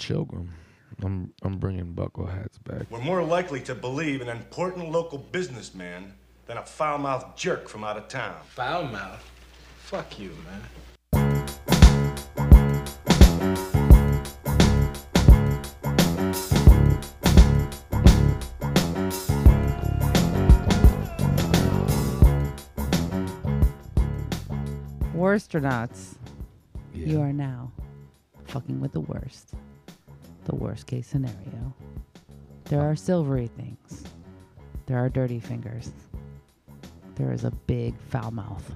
Chilgram. I'm I'm bringing buckle hats back. We're more likely to believe an important local businessman than a foul-mouthed jerk from out of town. Foul mouth. Fuck you, man. Worsternauts. You are now fucking with the worst. The worst case scenario. There are silvery things. There are dirty fingers. There is a big foul mouth.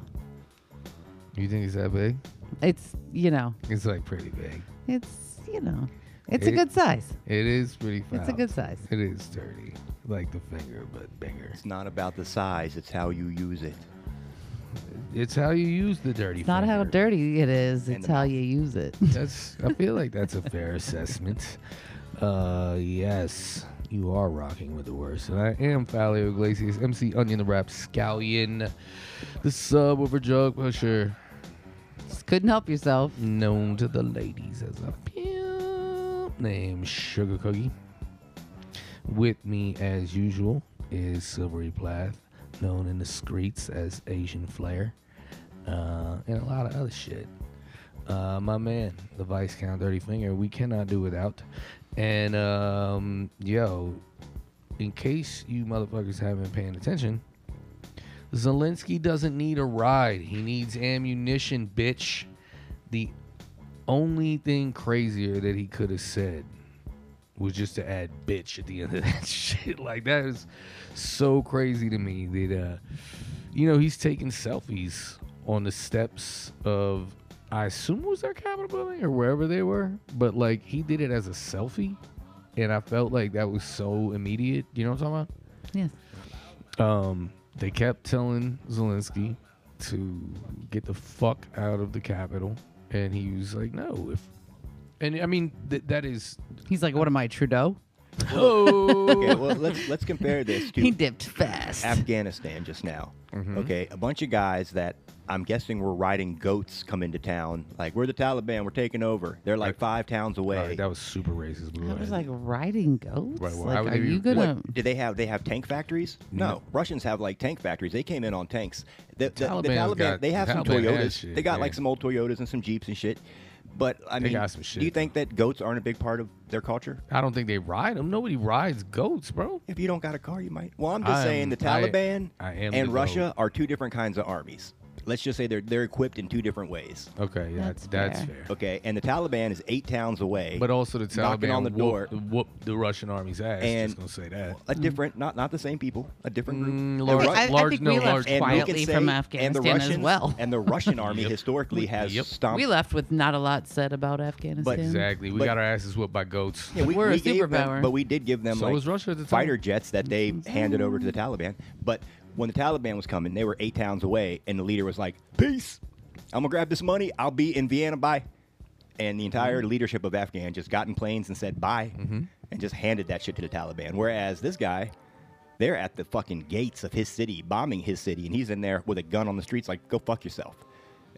You think it's that big? It's, you know, It's like pretty big. it's, you know, it's a good size. It is pretty foul. It's a good size. It is dirty. Like the finger, but bigger. It's not about the size; it's how you use it. It's how you use the dirty It's not how dirty it is, it's how you use it. That's I feel like that's a fair assessment. Uh yes. You are rocking with the worst. And I am Falio Iglesias, MC Onion the Rap Scallion, the sub over jug pusher, Just couldn't help yourself. known to the ladies as a pimp named Sugar Cookie. With me as usual is Silvery Plath, known in the streets as Asian Flair, uh, and a lot of other shit. Uh, my man, the Vice Count Dirty Finger, we cannot do without. And um, yo, in case you motherfuckers haven't been paying attention, Zelensky doesn't need a ride. He needs ammunition, bitch. The only thing crazier that he could have said was just to add bitch at the end of that shit. Like that is so crazy to me that uh you know he's taking selfies on the steps of I assume was their Capitol building or wherever they were, but like he did it as a selfie, and I felt like that was so immediate. You know what I'm talking Yes. about? Um, they kept telling Zelensky to get the fuck out of the Capitol, and he was like, "No, if." And I mean th- that is He's like, what am I, Trudeau? oh Okay, well let's let's compare this to He dipped fast. Afghanistan just now. Mm-hmm. Okay, a bunch of guys that I'm guessing were riding goats come into town. Like we're the Taliban, we're taking over. They're like Right. five towns away. Alright, that was super racist. but I was like riding goats. Right, well, like, would are you be- gonna? Do they have they have tank factories? No. No. Russians have like tank factories. They came in on tanks. The, the, the Taliban's Taliban got- they have some Taliban has Toyotas. shit, they got yeah. like some old Toyotas and some Jeeps and shit. But I They mean, some do you think that goats aren't a big part of their culture? I don't think they ride them. Nobody rides goats, bro. If you don't got a car, you might. Well, I'm just I am- saying the I- Taliban I am and the Russia are two different kinds of armies. Let's just say they're they're equipped in two different ways. Okay, yeah, That's that's, fair. fair. Okay, and the Taliban is eight towns away. But also the Knocking Taliban on the door. whooped, whooped the Russian army's ass. And- just gonna say that. a different, not not the same people, a different group. Mm, And large- Ru- I, I large- think no, we large- left and quietly say- from and the Afghanistan Russians, as well. And the Russian army Yep. historically has Yep. stomped. we left with not a lot said about Afghanistan. Exactly. We But- got our asses whooped by goats. Yeah, we, We're a we gave them- superpower. but we did give them So like was Russia the fighter jets that they handed over to the Taliban. But when the Taliban was coming, they were eight towns away, and the leader was like, "Peace, I'm gonna grab this money. I'll be in Vienna. Bye." And the entire Mm-hmm. leadership of Afghan just got in planes and said bye, and just handed that shit to the Taliban. Whereas this guy, they're at the fucking gates of his city, bombing his city, and he's in there with a gun on the streets, like, "Go fuck yourself."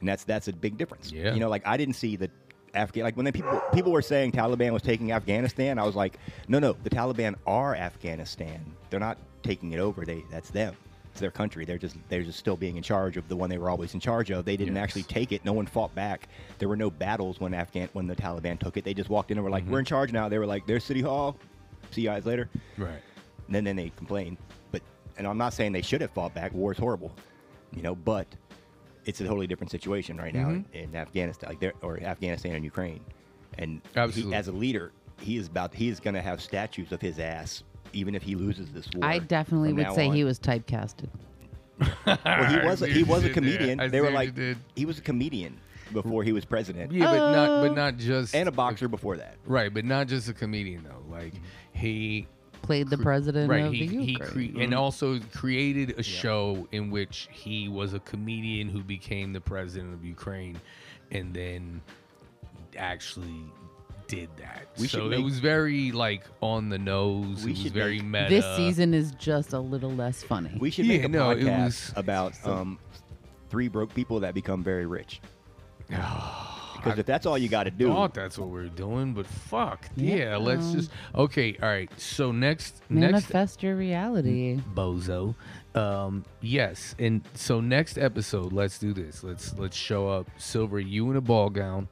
And that's that's a big difference. Yeah. You know, like I didn't see the Afghan like when they people people were saying Taliban was taking Afghanistan, I was like, no, no, the Taliban are Afghanistan. They're not taking it over. They that's them. Their country. They're just they're just still being in charge of the one they were always in charge of. They didn't Yes. actually take it. No one fought back. There were no battles when Afghan when the Taliban took it. They just walked in and were like, mm-hmm. we're in charge now. They were like, there's City Hall. See you guys later. Right. And then, then they complained. But and I'm not saying they should have fought back. War is horrible, you know. But it's a totally different situation right now in, in Afghanistan, like there or Afghanistan and Ukraine. And he, as a leader, he is about he is going to have statues of his ass, even if he loses this war. I definitely would say on. he was typecasted. Well, he was I a, see he was a comedian. They were like he was a comedian before he was president, Yeah, but not but not oh. just and a boxer before that. Right, but not just a comedian though. Like he Played the cre- president right, of he, the he Ukraine. cre- and mm-hmm. also created a show in which he was a comedian who became the president of Ukraine and then actually did that. We so should it was very like on the nose. We it was should very make- meta. this season is just a little less funny. We should Yeah, make a no, it podcast was- about um, three broke people that become very rich. Because if that's all you got to do, thought that's what we are doing, but fuck. Yeah. Yeah, let's just okay. All right. So next, next Manifest your reality. bozo. Um, yes, and so next episode, let's do this. Let's let's show up, Silver, you in a ball gown,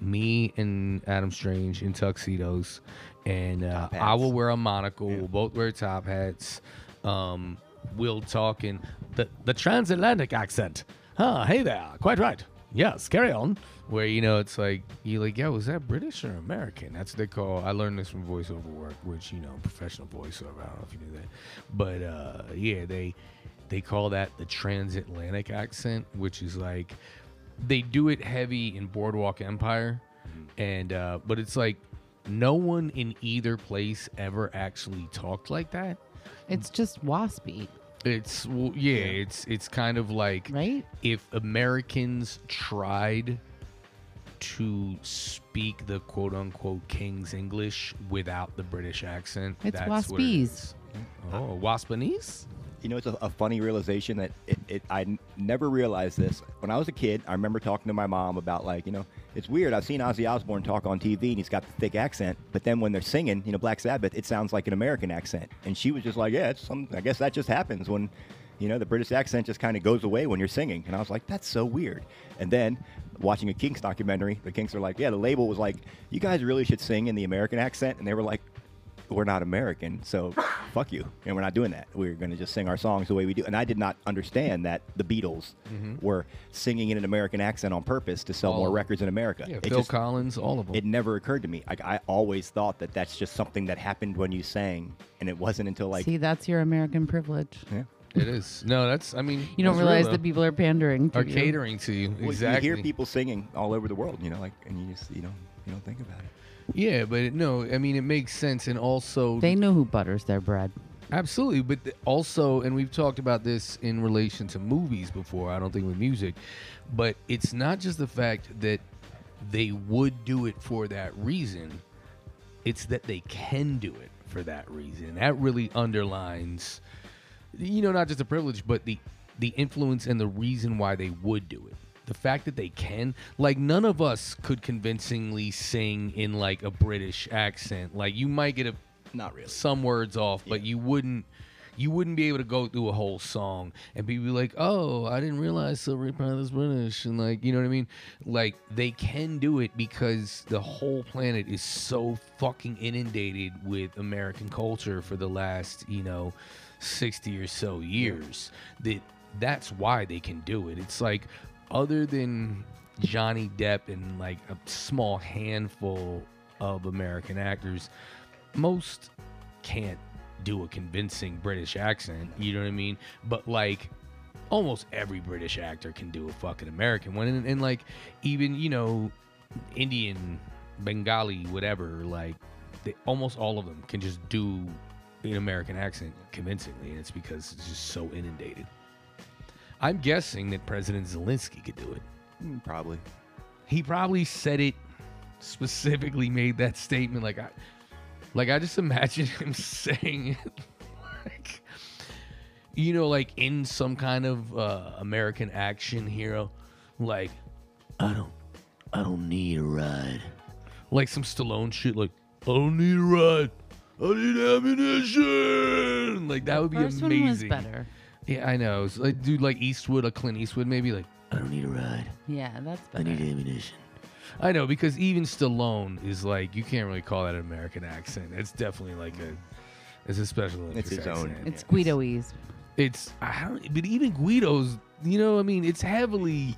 me and Adam Strange in tuxedos, and uh, I will wear a monocle. We'll both wear top hats. Um, we'll talk in the the transatlantic accent. Huh? Hey there. Quite right. Yes. Carry on. Where you know it's like you like, yo, was that British or American? That's what they call. I learned this from voiceover work, which you know, professional voiceover. I don't know if you knew that, but uh, yeah, they they call that the transatlantic accent, which is like they do it heavy in Boardwalk Empire, and uh, but it's like no one in either place ever actually talked like that. It's just waspy, It's well, yeah, it's it's kind of like right? if Americans tried to speak the quote unquote King's English without the British accent, It's that's what it waspies. Oh, waspanese? You know, it's a, a funny realization that it, it I n- never realized this. When I was a kid, I remember talking to my mom about like, you know, it's weird. I've seen Ozzy Osbourne talk on TV and he's got the thick accent, but then when they're singing, you know, Black Sabbath, it sounds like an American accent. And she was just like, yeah, it's some. I guess that just happens when, you know, the British accent just kind of goes away when you're singing. And I was like, that's so weird. And then watching a Kinks documentary, the Kinks are like, yeah, the label was like, you guys really should sing in the American accent, and they were like, we're not American, so fuck you. And we're not doing that. We're going to just sing our songs the way we do. And I did not understand that the Beatles mm-hmm. were singing in an American accent on purpose to sell All more records in America. Yeah, It Phil just- Collins, all of them. It never occurred to me. Like I always thought that that's just something that happened when you sang, and it wasn't until like See, that's your American privilege. yeah. It is. No, that's. I mean, You don't that's real, realize that people are pandering to are you. catering to you. Well, exactly. You hear people singing all over the world, you know, like, and you just you know you don't think about it. Yeah, but it, no, I mean it makes sense, and also They know who butters their bread. Absolutely, but th- also, and we've talked about this in relation to movies before. I don't think with music, but it's not just the fact that they would do it for that reason; it's that they can do it for that reason. That really underlines, you know, not just the privilege, but the the influence and the reason why they would do it. The fact that they can, like, none of us could convincingly sing in like a British accent. Like, you might get a Not really. some words off, but you wouldn't you wouldn't be able to go through a whole song and be like, "Oh, I didn't realize Silvery Planet is British," and like, you know what I mean? Like they can do it because the whole planet is so fucking inundated with American culture for the last, you know, sixty or so years. That that's why they can do it. It's like other than Johnny Depp and like a small handful of American actors, most can't do a convincing British accent. You know what I mean? But like almost every British actor can do a fucking American one, and, and like even you know Indian, Bengali, whatever. Like they, almost all of them can just do an American accent convincingly, and it's because it's just so inundated. I'm guessing that President Zelensky could do it. Mm, Probably. He probably said it specifically, made that statement. Like I, like I just imagine him saying it, like, you know, like in some kind of uh, American action hero, like I don't, I don't need a ride, like some Stallone shit, like I don't need a ride, I need ammunition. Like that would be First amazing. one was better. Yeah, I know. It's like dude, like Eastwood, a Clint Eastwood, maybe like I don't need a ride. Yeah, that's I better. need ammunition. I know because even Stallone is like you can't really call that an American accent. It's definitely like a it's a special It's Olympics his own. accent. It's Guidoese. It's I don't, but even Guido's. You know, I mean, it's heavily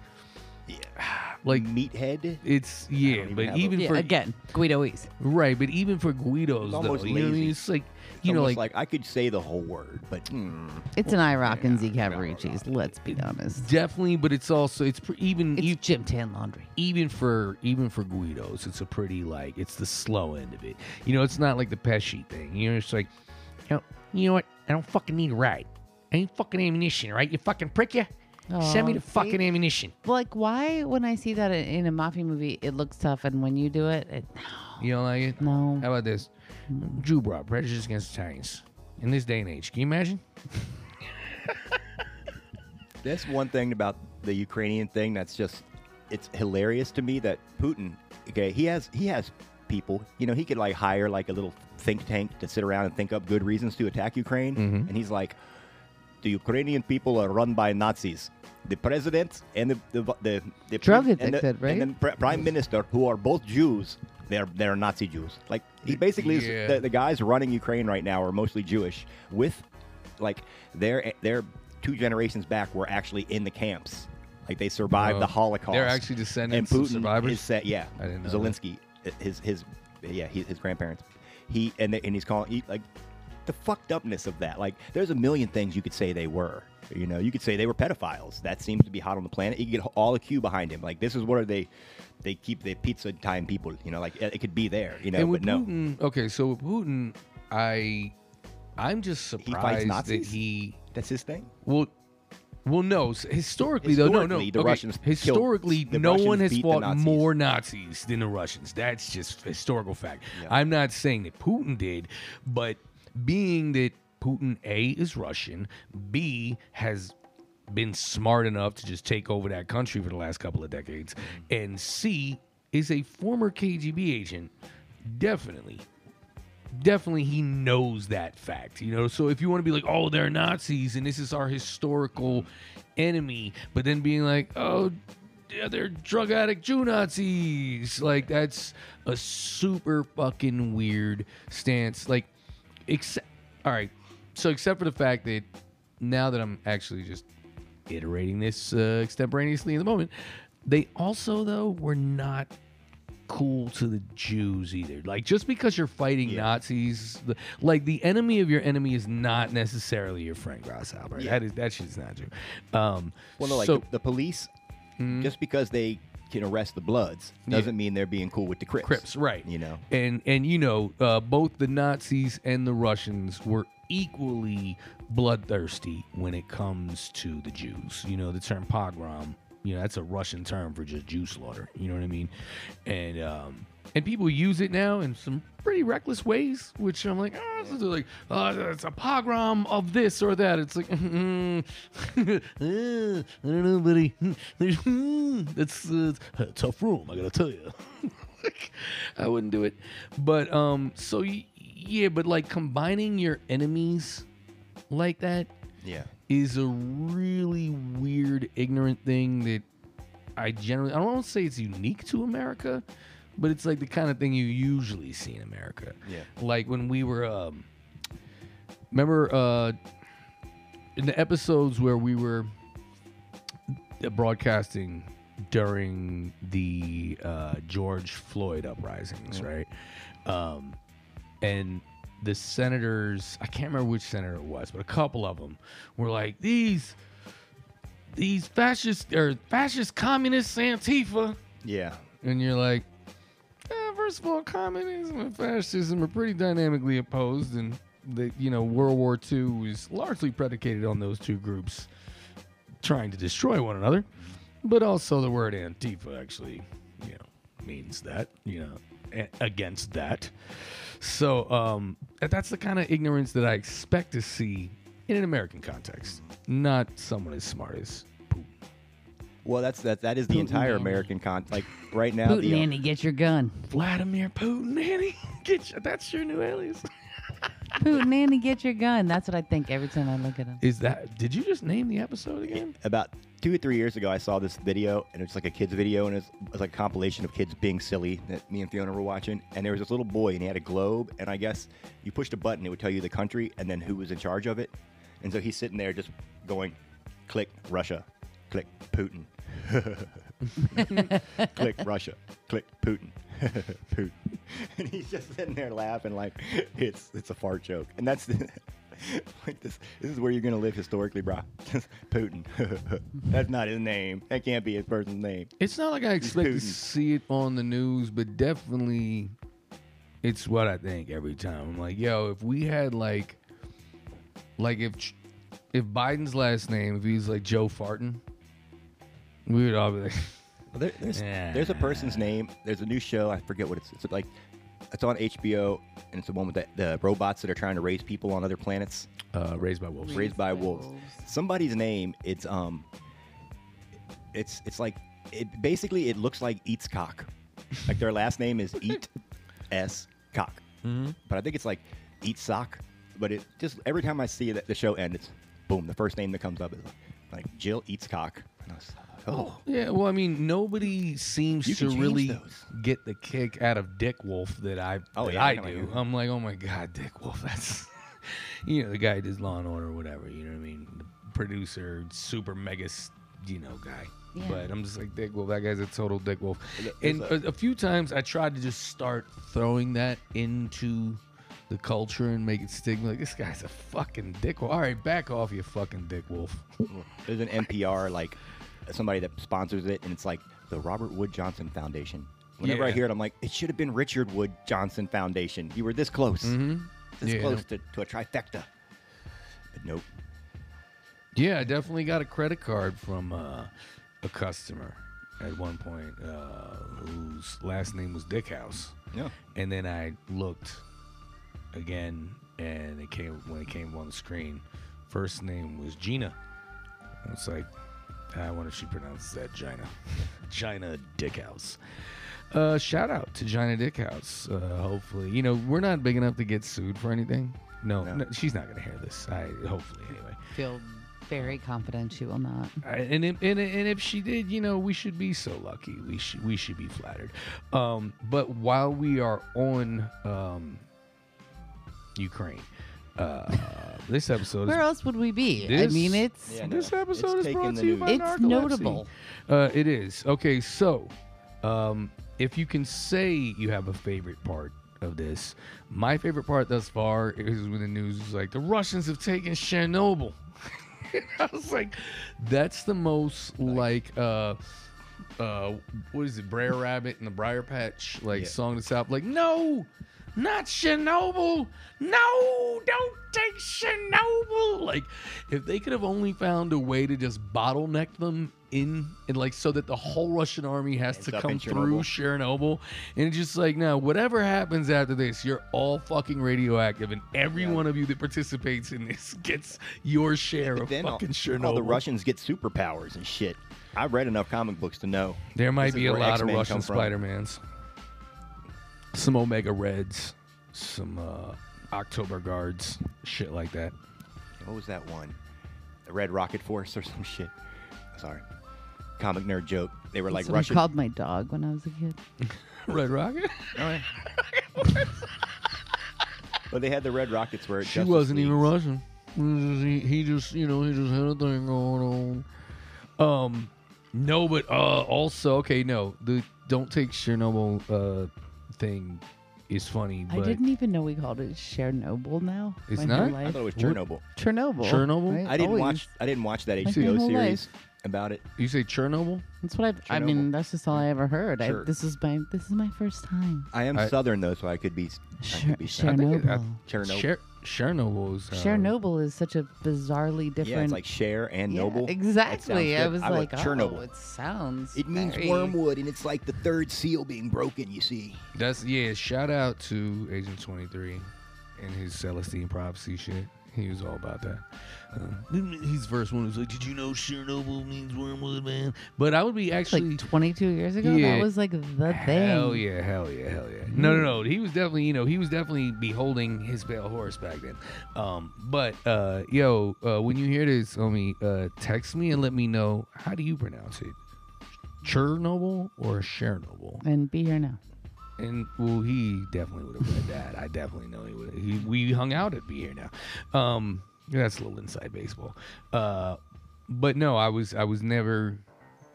like meathead. it's yeah, even but have a- even Yeah, for again, Guidoese. right, but even for Guido's though, almost you know what I mean? lazy. It's like It's you know, almost like, like, I could say the whole word, but mm, It's an IROC and Z Cavaricci's. Let's be honest. definitely, but it's also it's pre- even It's e- Gym Tan Laundry. even for even for Guidos, it's a pretty like it's the slow end of it. You know, it's not like the Pesci thing. You know, it's like, you know, you know what? I don't fucking need a ride. I ain't fucking ammunition, right? You fucking prick you. Send me Aw, the fucking see? ammunition. Like, why when I see that in a mafia movie, it looks tough, and when you do it, it You don't like it? no. How about this? Mm. Jew brought prejudice against Italians in this day and age. Can you imagine? that's one thing about the Ukrainian thing that's just it's hilarious to me that Putin, okay, he has he has people. You know, he could like hire like a little think tank to sit around and think up good reasons to attack Ukraine, mm-hmm. and he's like, the Ukrainian people are run by Nazis. The president and the the the, the Drug and the- addicted, right? And the pr- prime minister, who are both Jews, they're they're Nazi Jews. Like he basically, is- the, the guys running Ukraine right now are mostly Jewish. With like their their two generations back were actually in the camps. Like they survived Oh, the Holocaust. they're actually and descendants of Putin survivors? Is set, yeah, I didn't know Zelensky, his his yeah, he, his grandparents. He and they, and he's calling he, like the fucked upness of that. Like, there's a million things you could say they were. You know, you could say they were pedophiles. That seems to be hot on the planet. You could get all the Q behind him. Like, this is where they they keep the pizza time people. You know, like it, could be there. You know, but no. Putin, okay, so with Putin, I, I'm just surprised that Nazis? he. That's his thing. Well, well, no. s- Historically, though, no, no. The okay, Russians killed- Historically, the no Russians one has fought Nazis. more Nazis than the Russians. That's just historical fact. Yeah. I'm not saying that Putin did, but being that Putin A is Russian, B has been smart enough to just take over that country for the last couple of decades, Mm-hmm. and C is a former KGB agent, definitely definitely he knows that fact you know so if you want to be like oh they're nazis and this is our historical enemy but then being like oh yeah, they're drug addict jew nazis like that's a super fucking weird stance like except all right so except for the fact that now that i'm actually just iterating this uh, extemporaneously in the moment they also though were not cool to the Jews either. Like just because you're fighting Yeah. Nazis, the, like the enemy of your enemy is not necessarily your friend Grasshopper. Yeah. That is that shit's not true. Um, Well, no, like so, the, the police, Mhm. just because they can arrest the Bloods doesn't mean they're being cool with the Crips. Crips, right? You know. and and you know uh, both the Nazis and the Russians were equally bloodthirsty when it comes to the Jews. You know the term pogrom. You know that's a Russian term for just Jew slaughter. You know what I mean? And um, and people use it now in some pretty reckless ways, which I'm like, oh, so they're like, oh, it's a pogrom of this or that. It's like, mm, uh, I don't know, buddy. That's uh, a tough room. I gotta tell you. I wouldn't do it. But um, so yeah, but like combining your enemies like that Yeah. is a really weird, ignorant thing that I generally I don't want to say it's unique to America, but it's like the kind of thing you usually see in America. Yeah. Like when we were um remember uh in the episodes where we were broadcasting during the uh, George Floyd uprisings, right? Um, and the senators, I can't remember which senator it was, but a couple of them were like, these these fascist or fascist communist Antifa. Yeah. And you're like, first of all, communism and fascism are pretty dynamically opposed, and the you know World War II was largely predicated on those two groups trying to destroy one another. But also, the word Antifa actually, you know, means that you know against that. So um, that's the kind of ignorance that I expect to see in an American context, not someone as smart as. Well, that's that. That is the entire Andy. American con. Like right now, Putin, the, uh, Andy, get your gun. Vladimir Putin, Annie, get your, that's your new alias. Putin, Andy, get your gun. That's what I think every time I look at him. Is that? Did you just name the episode again? about two or three years ago, I saw this video, and it's like a kids video, and it's, it was like a compilation of kids being silly that me and Fiona were watching. And there was this little boy, and he had a globe, and I guess you pushed a button, it would tell you the country and then who was in charge of it. And so he's sitting there just going, click Russia, click Putin, click Russia, click Putin, Putin, and he's just sitting there laughing like it's it's a fart joke, and that's. like this, this is where you're gonna live historically, bro. Putin. That's not his name. That can't be his person's name. It's not like I expect to Putin. see it on the news, but definitely, it's what I think every time. I'm like, yo, if we had like, like if Ch- if Biden's last name, if he's like Joe Farton, we would all be like, There, there's, Yeah. there's a person's name. There's a new show. I forget what it's. It's like it's on HBO, and it's the one with the, the robots that are trying to raise people on other planets. uh, raised by wolves. Raised by wolves. Somebody's name. It's um. It's it's like it basically it looks like Eats Cock. Like their last name is Eat S Cock. Mm-hmm. But I think it's like Eat Sock. But it just every time I see that the show end, it's boom. The first name that comes up is like Jill Eats Cock. And I was, Oh. oh, Yeah, well, I mean, nobody seems You to can change really those. get the kick out of Dick Wolf that I Oh, that yeah, I I can do. imagine. I'm like, oh my god, Dick Wolf. That's you know the guy who does Law and Order or whatever. You know what I mean? The producer, super mega, s- you know, guy. Yeah. But I'm just like Dick Wolf. That guy's a total Dick Wolf. And a- a, a few times I tried to just start throwing that into the culture and make it stick. Like this guy's a fucking Dick Wolf. All right, back off, you fucking Dick Wolf. there's an NPR like somebody that sponsors it, and it's like the Robert Wood Johnson Foundation. Whenever I hear it, I'm like, it should have been Richard Wood Johnson Foundation. You were this close, mm-hmm. this Yeah. close to, to a trifecta. But nope. Yeah, I definitely got a credit card from uh, a customer at one point uh, whose last name was Dickhouse. Yeah. And then I looked again, and it came when it came on the screen. First name was Gina. It's like, I wonder if she pronounces that Gina. Gina Dickhouse. Uh, shout out to Gina Dickhouse. Uh, hopefully, you know we're not big enough to get sued for anything. No, No. no she's not gonna hear this. I hopefully anyway. Feel very confident she will not. I- and if, and, and if she did, you know, we should be so lucky. We should we should be flattered. Um, but while we are on um, Ukraine, uh, this episode Where is else would we be? I mean, it's Yeah, this episode it's is taking brought the to you news. by It's narcolepsy. notable. Uh, it is okay. So, um, if you can say you have a favorite part of this, my favorite part thus far is when the news was like the Russians have taken Chernobyl. I was like, that's the most like uh uh what is it, Brer Rabbit and the Briar Patch like Yeah. song that's out like no not Chernobyl. No, don't take Chernobyl. Like, if they could have only found a way to just bottleneck them in, and like, so that the whole Russian army has Ends to come through Chernobyl, and it's just like, now, whatever happens after this, you're all fucking radioactive, and every Yeah. one of you that participates in this gets your share But of then all, fucking Chernobyl. all the Russians get superpowers and shit. I've read enough comic books to know. There might be a lot X-Men of Russian come from. Spider Mans, some Omega Reds, some uh, October Guards, shit like that. What was that one? The Red Rocket Force or some shit. Sorry. Comic nerd joke. They were like That's what Russian. I called my dog when I was a kid. Red Rocket? Oh, yeah. but they had the Red Rockets where it She wasn't even Russian. He, he just, you know, he just had a thing going on. Um, no, but uh, also, okay, no, the don't take Chernobyl uh thing is funny, I but didn't even know we called it Chernobyl now. It's my whole not? I life. thought it was What? Chernobyl. Chernobyl. Chernobyl? right? I didn't Always. watch. I didn't watch that Like my HBO whole series life. about it. you say Chernobyl? That's what I. I mean, that's just all I ever heard. I, this is my. This is my first time. I am I- Southern though, so I could be. I Cher- could be I think it- I- Chernobyl. Chernobyl. Cher- Chernobyl is uh, Chernobyl is such a bizarrely different. Yeah, it's like share and Yeah, noble. That Exactly. I was I like, Chernobyl. oh, it sounds. It means very- wormwood, and it's like the third seal being broken. You see. That's yeah. Shout out to Agent Twenty Three and his Celestine prophecy shit. He was all about that. Uh, his first one was like, "Did you know Chernobyl means wormwood, man?" But I would be actually Like 22 years ago, Yeah. that was like the thing. Hell yeah, hell yeah, hell yeah. No, no, no. He was definitely, you know, he was definitely beholding his pale horse back then. Um, but uh, yo, uh, when you hear this, homie, uh, text me and let me know how do you pronounce it, Chernobyl or Chernobyl? And be here now. And well, he definitely would have read that. I definitely know he would. He, we hung out at Be Here Now. Um, that's a little inside baseball. Uh, but no, I was I was never.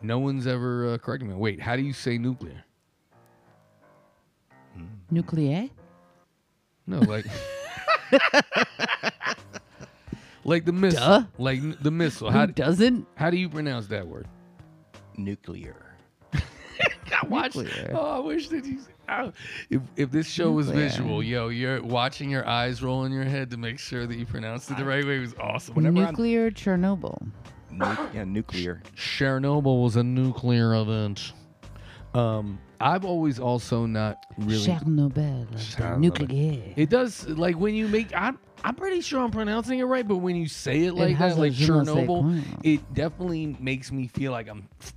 No one's ever uh, corrected me. Wait, how do you say nuclear? Nuclear? No, like like the missile, Duh. like n- the missile. Who How doesn't? how do you pronounce that word? Nuclear. I watched. Nuclear. Oh, I wish that you. if if this show was Nuclear. visual, yo, you're watching your eyes roll in your head to make sure that you pronounced it the right way. It was awesome. Whenever I'm- Nuclear Chernobyl. Nu- yeah, nuclear. Chernobyl was a nuclear event. Um, I've always also not really. Chernobyl. Chernobyl. Nuclear. It does like when you make. I'm I'm pretty sure I'm pronouncing it right, but when you say it like has that, like je ne sais Chernobyl, it definitely makes me feel like I'm f-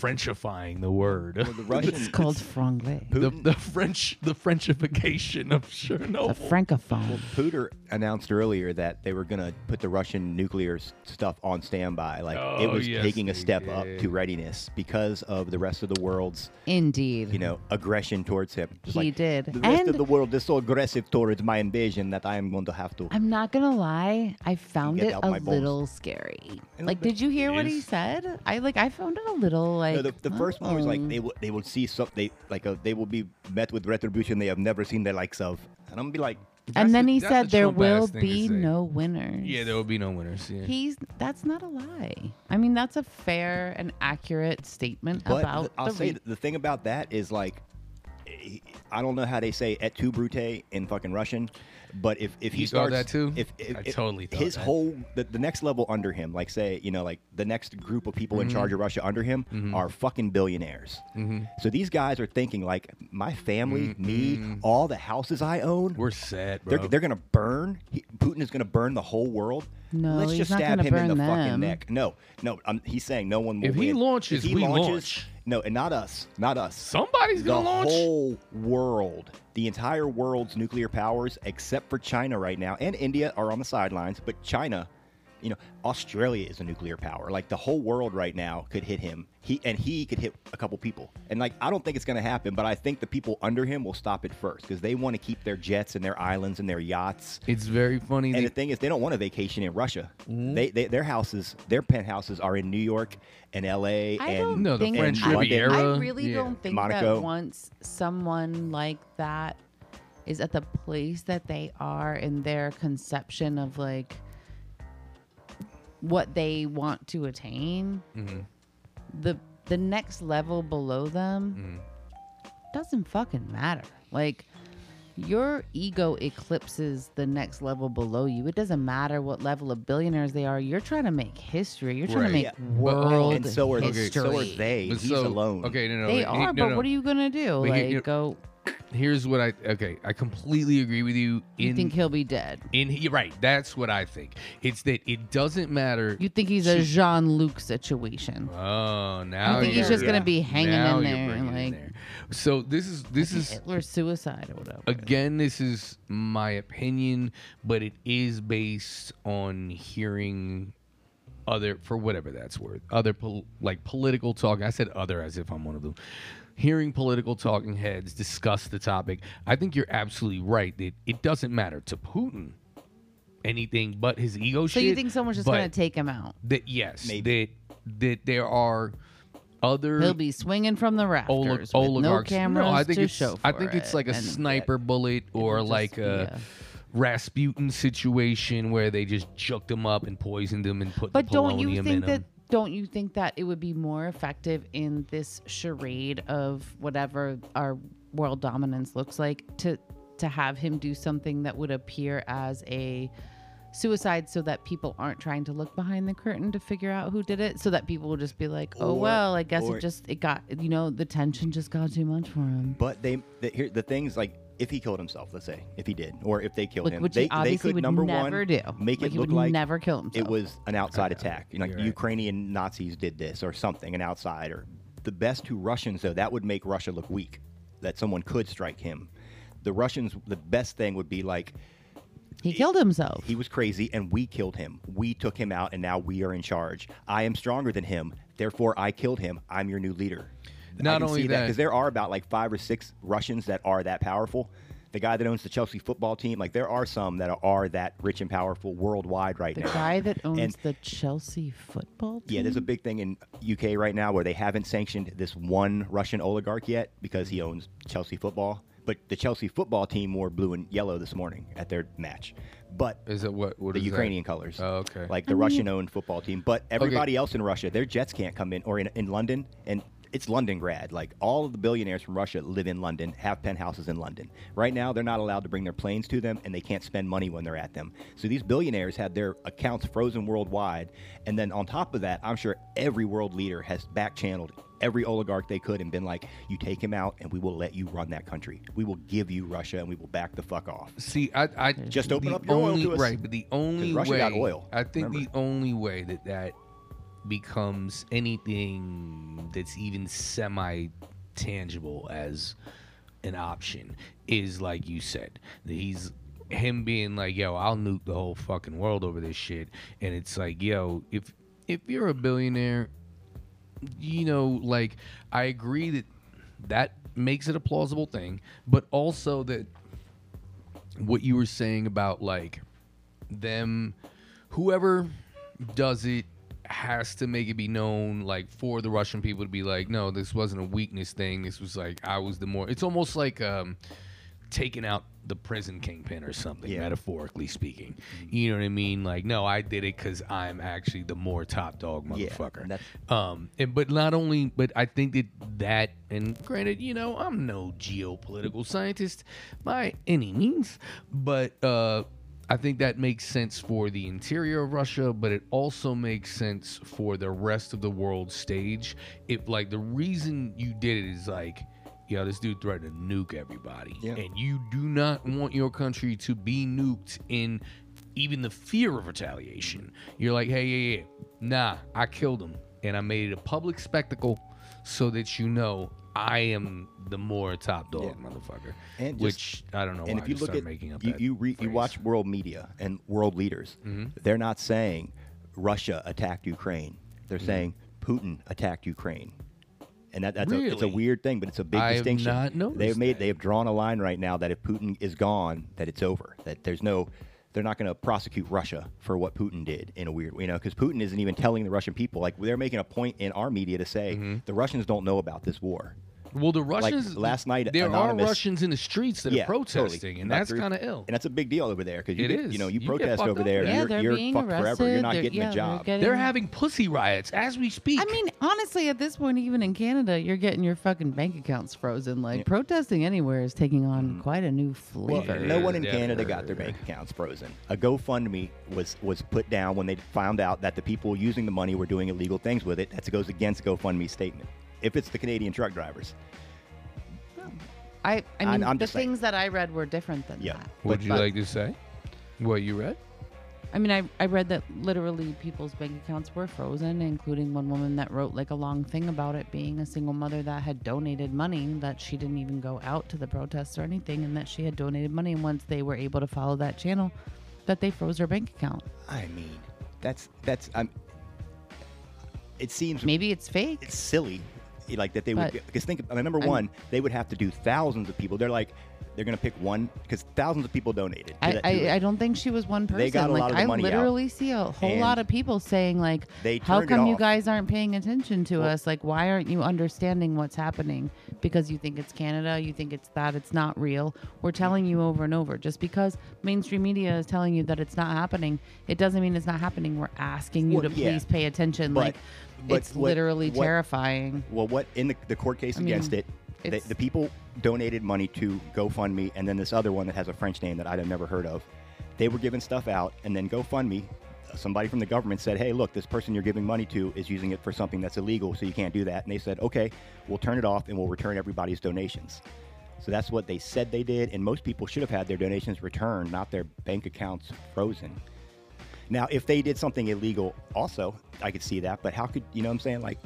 Frenchifying the word. the It's called franglais. the, the French, the Frenchification of A The francophone. Putin announced earlier that they were going to put the Russian nuclear s- stuff on standby. Like it Oh, was yes, taking a they step up did. to readiness because of the rest of the world's, Indeed. you know, aggression towards him. Just He like, did. The rest And- of the world is so aggressive towards my invasion that I am going to have to. I'm not gonna lie, I found Get it out a my balls. little scary. A Like, did you hear what he said? I like, I found it a little like. No, the, the first one was like oh. they will they will see some they like a, they will be met with retribution they have never seen the likes of, and I'm gonna be like, That's and then the- he that's said the there Trump-ass will thing to be say. no winners. Yeah, there will be no winners. Yeah. He's that's not a lie. I mean, that's a fair and accurate statement But about th- I'll the say re- th- the thing about that is like, I don't know how they say "et tu brute" in fucking Russian, but if if he You starts that too? if, if, I if totally thought his that. whole the, the next level under him, like say you know like the next group of people in Mm-hmm. charge of Russia under him are fucking billionaires. So these guys are thinking like, my family, me, all the houses I own, We're set, bro. they're, they're gonna burn. He, Putin is gonna burn the whole world. No, Let's he's just not stab gonna him in the burn fucking them. neck. No, no. Um, he's saying no one will If he launches, if he we launches, launch. No, and not us. Not us. Somebody's the gonna launch. The whole world, the entire world's nuclear powers, except for China right now, and India are on the sidelines. But China, you know, Australia is a nuclear power. Like the whole world right now could hit him. He and he could hit a couple people. And like I don't think it's going to happen, but I think the people under him will stop it first because they want to keep their jets and their islands and their yachts. It's very funny. And the that- thing is, they don't want a vacation in Russia. Mm-hmm. They, they their houses, their penthouses are in New York and L.A. I and No, the think French I, Riviera, I really yeah. don't think Monaco. that once someone like that is at the place that they are in their conception of like what they want to attain, Mm-hmm. the the next level below them Mm-hmm. doesn't fucking matter. Like your ego eclipses the next level below you. It doesn't matter what level of billionaires they are. You're trying to make history. You're trying Right. to make Yeah. World and so are history. so are they. but He's so- alone. Okay, no, no. They are, no, but what are you gonna do? Like, you- go? Here's what I. Okay, I completely agree with you. You think he'll be dead? in you're right. That's what I think. It's that it doesn't matter. You think he's a Jean Luc situation? Oh, now You think he's just gonna be hanging now in there, it like- there. So this is this is Hitler suicide or whatever. again this is my opinion, but it is based on hearing other for whatever that's worth. Other pol- like political talk. I said other as if I'm one of them. Hearing political talking heads discuss the topic, I think you're absolutely right that it doesn't matter to Putin anything but his ego so shit. you think someone's just but gonna take him out? that yes Maybe. that that there are other He'll be swinging from the rafters olig- with oligarchs. no cameras no, I think to it's show I think it's like a and sniper bullet or it'll just like a a- Rasputin situation where they just juked him up and poisoned him and put But the don't you polonium in think that? Don't you think that it would be more effective in this charade of whatever our world dominance looks like to to have him do something that would appear as a suicide so that people aren't trying to look behind the curtain to figure out who did it? So that people will just be like oh Or- well i guess or- it just it got you know the tension just got too much for him. But they, the, here, the things like if he killed himself, let's say, if he did, or if they killed Like, him, which they, he obviously they could would number never one do. make Like, it he look would like never kill It was an outside attack, You know, like You're right. Ukrainian Nazis did this or something, an outsider. The best two Russians, though, that would make Russia look weak. That someone could strike him. The Russians, the best thing would be like he killed himself he was crazy and we killed him. We took him out and now we are in charge. I am stronger than him. Therefore, I killed him. I'm your new leader. Not I only see that- because there are about like five or six Russians that are that powerful. The guy that owns the Chelsea football team, like there are some that are that rich and powerful worldwide right the now. The guy that owns And- the chelsea football team Yeah, there's a big thing in UK right now where they haven't sanctioned this one Russian oligarch yet because he owns Chelsea football. But the Chelsea football team wore blue and yellow this morning at their match. But Is it what? What the is that? Ukrainian colors. Oh, okay. Like the I mean- Russian-owned football team, but everybody else in Russia, their jets can't come in, or in, in London, and it's London grad. Like all of the billionaires from Russia live in London, have penthouses in London. Right now, they're not allowed to bring their planes to them, and they can't spend money when they're at them. So these billionaires had their accounts frozen worldwide, and then on top of that, I'm sure every world leader has back-channeled every oligarch they could and been like, "You take him out, and we will let you run that country. We will give you Russia, and we will back the fuck off." See, I, I Just open up your oil only, to us. right, but the only way got oil, I think remember. the only way that that becomes anything that's even semi tangible as an option is like you said. He's him being like, "Yo, I'll nuke the whole fucking world over this shit," and it's like, "Yo, if if you're a billionaire, you know, like I agree that that makes it a plausible thing, but also that what you were saying about like them, whoever does it has to make it be known like for the Russian people to be like, no, this wasn't a weakness thing. This was like I was the more. It's almost like um, taking out the prison kingpin or something, Yeah. metaphorically speaking. You know what I mean? Like, no, I did it because I'm actually the more top dog motherfucker. that's- Um, and, but not only, but I think that that, and granted, you know, I'm no geopolitical scientist by any means, but uh, I think that makes sense for the interior of Russia, but it also makes sense for the rest of the world stage. If like the reason you did it is like, yo, this dude threatened to nuke everybody, Yeah. and you do not want your country to be nuked in even the fear of retaliation. You're like, hey, yeah, yeah, nah, I killed him, and I made it a public spectacle so that you know I am the more top dog, Yeah. motherfucker. And just- which I don't know and why if you look at making up you that you, re, you watch world media and world leaders, Mm-hmm. they're not saying Russia attacked Ukraine. They're saying Putin attacked Ukraine. And that, that's a, it's a weird thing, but it's a big I have distinction. not noticed they've made that. they've drawn a line right now that if Putin is gone, that it's over. That there's no they're not going to prosecute Russia for what Putin did in a weird, you know, because Putin isn't even telling the Russian people. Like they're making a point in our media to say Mm-hmm. the Russians don't know about this war. Well, the Russians last night, there Anonymous- are Russians in the streets that are protesting, totally. and that's kind of ill. And that's a big deal over there because you, It get- is. you know you, You protest over there. there. Yeah, you're they're you're being fucked arrested. forever. You're not getting yeah, a they're job. getting- They're having pussy riots as we speak. I mean, honestly, at this point, even in Canada, you're getting your fucking bank accounts frozen. Like Yeah. protesting anywhere is taking on mm. quite a new flavor. Yeah, no one is in Canada got their bank accounts frozen. A GoFundMe was was put down when they found out that the people using the money were doing illegal things with it. That goes against GoFundMe's statement. If it's the Canadian truck drivers, I, I I'm- mean, I'm the just saying. things that I read were different than Yeah. that. Would but- you but- like to say what you read? I mean, I, I read that literally people's bank accounts were frozen, including one woman that wrote like a long thing about it being a single mother that had donated money, that she didn't even go out to the protests or anything, and that she had donated money. And once they were able to follow that channel, that they froze her bank account. I mean, that's that's I'm. It seems Maybe it's fake. it's silly like that they would because think number I'm- one they would have to do thousands of people they're like they're gonna pick one because thousands of people donated I, that- I. I don't think she was one person. They got a like lot of the I money out. literally see a whole lot of people saying like, they "How come you guys aren't paying attention to Well- us? Like, why aren't you understanding what's happening? Because you think it's Canada, you think it's that, it's not real. We're telling you over and over. Just because mainstream media is telling you that it's not happening, it doesn't mean it's not happening. We're asking you Well, to yeah. please pay attention. But- like, but it's what- literally what- terrifying. well what in the, the court case I mean, against it the, the people donated money to GoFundMe and then this other one that has a French name that I'd have never heard of. They were giving stuff out and then GoFundMe somebody from the government said hey look this person you're giving money to is using it for something that's illegal so you can't do that. And they said okay we'll turn it off and we'll return everybody's donations. So that's what they said they did and most people should have had their donations returned not their bank accounts frozen now, if they did something illegal, also, I could see that. But how could you know? what I'm saying like,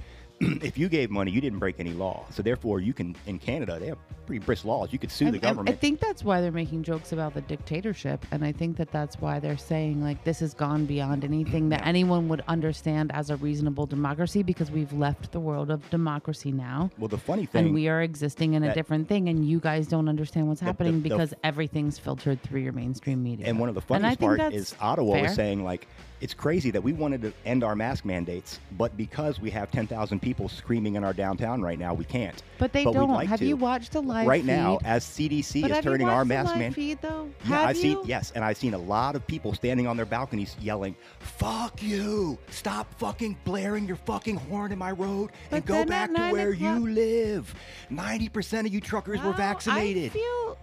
if you gave money, you didn't break any law. So therefore, you can in Canada they have pretty brisk laws. You could sue I- the government. I, think that's why they're making jokes about the dictatorship, and I think that that's why they're saying like this has gone beyond anything that anyone would understand as a reasonable democracy because we've left the world of democracy now. well, the funny thing, And we are existing in a different thing, and you guys don't understand what's The- happening the- the- because everything's filtered through your mainstream media. and one of the funniest part is Ottawa was saying like, it's crazy that we wanted to end our mask mandates, but because we have 10,000 people screaming in our downtown right now, we can't. But they we'd don't. like have to. you watched a live right now, as CDC But is have you turning our mask feed though? Yeah, have I've you? seen yes, and I've seen a lot of people standing on their balconies yelling, "Fuck you! Stop fucking blaring your fucking horn in my road and go back to where o'clock- you live." Ninety percent of you truckers were vaccinated. I feel.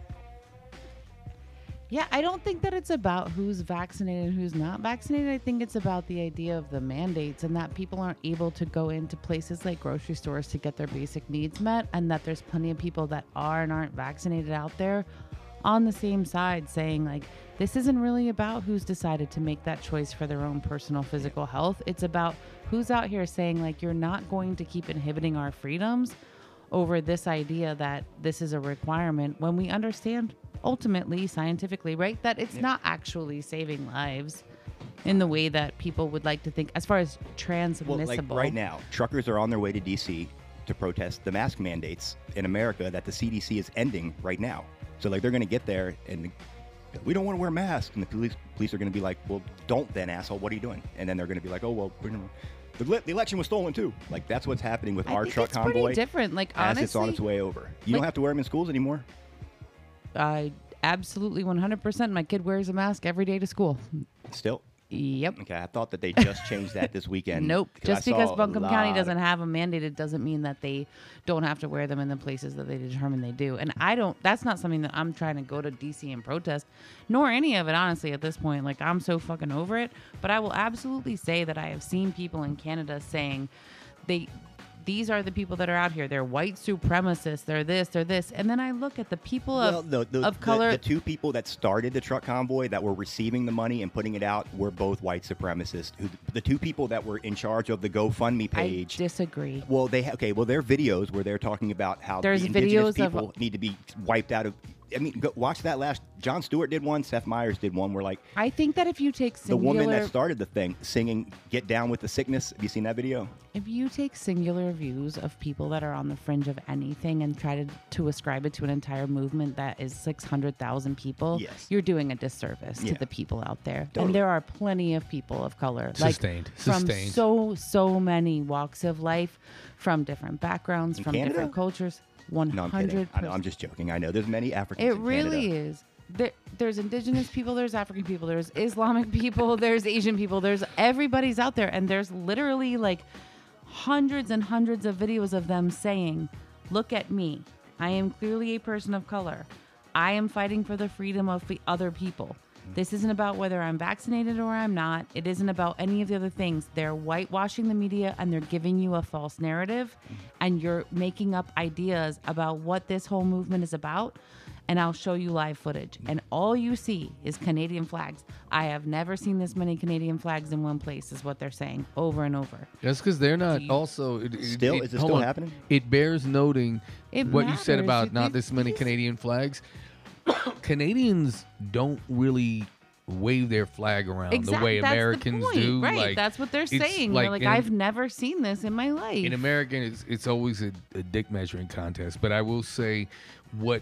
Yeah, I don't think that it's about who's vaccinated and who's not vaccinated. I think it's about the idea of the mandates and that people aren't able to go into places like grocery stores to get their basic needs met, and that there's plenty of people that are and aren't vaccinated out there on the same side saying like this isn't really about who's decided to make that choice for their own personal physical health. It's about who's out here saying like you're not going to keep inhibiting our freedoms over this idea that this is a requirement when we understand ultimately scientifically, right, that it's not actually saving lives in the way that people would like to think as far as transmissible. Well, like right now, truckers are on their way to DC to protest the mask mandates in America that the CDC is ending right now. So like they're going to get there and we don't want to wear masks, and the police police are going to be like, well, don't then, asshole. What are you doing? And then they're going to be like, oh well, we're gonna- the, the election was stolen too. Like that's what's happening with I our think truck it's pretty convoy different. Like as honestly, it's on its way over. You don't have to wear them in schools anymore. I absolutely 100%. My kid wears a mask every day to school. Still, Yep. okay. I thought that they just changed that this weekend. Nope. I Just because Buncombe County doesn't have them mandated doesn't mean that they don't have to wear them in the places that they determine they do. And I don't. That's not something that I'm trying to go to DC and protest, nor any of it. Honestly, at this point, like I'm so fucking over it. But I will absolutely say that I have seen people in Canada saying they. These are the people that are out here. They're white supremacists. They're this. They're this. And then I look at the people Well, of, the, the, of color. The, two people that started the truck convoy that were receiving the money and putting it out were both white supremacists. Who, the two people that were in charge of the GoFundMe page. I disagree. well, they okay. Well, their videos where they're talking about how There's the indigenous videos of- people need to be wiped out of. I mean, go, watch that last. Jon Stewart did one. Seth Meyers did one. Where like I think that if you take the woman that started the thing singing "Get Down with the Sickness." Have you seen that video? If you take singular views of people that are on the fringe of anything and try to, to ascribe it to an entire movement that is 600,000 people, Yes. you're doing a disservice Yeah. to the people out there. Totally. And there are plenty of people of color. Sustained. Like, from Sustained. so, so many walks of life, from different backgrounds, In from Canada? different cultures. 100 No, I'm know, I'm just joking. I know there's many Africans. it really Canada. is. There, there's indigenous people, there's African people, there's Islamic people, there's Asian people, there's everybody's out there, and there's literally like hundreds and hundreds of videos of them saying, "Look at me. I am clearly a person of color. I am fighting for the freedom of the other people." Mm-hmm. This isn't about whether I'm vaccinated or I'm not. It isn't about any of the other things. They're whitewashing the media and they're giving you a false narrative mm-hmm. and you're making up ideas about what this whole movement is about and I'll show you live footage. Mm-hmm. And all you see is Canadian flags. I have never seen this many Canadian flags in one place, is what they're saying over and over. That's because they're not you- also. It, it- Still? it- Is it still on. happening? It bears noting It what you said about You- not this many Canadian flags. Canadians don't really wave their flag around the way that's Americans the point, do. Right. Like, that's what they're it's saying. They're like, in- I've never seen this in my life. in American, it's, it's always a, a dick measuring contest. But I will say, what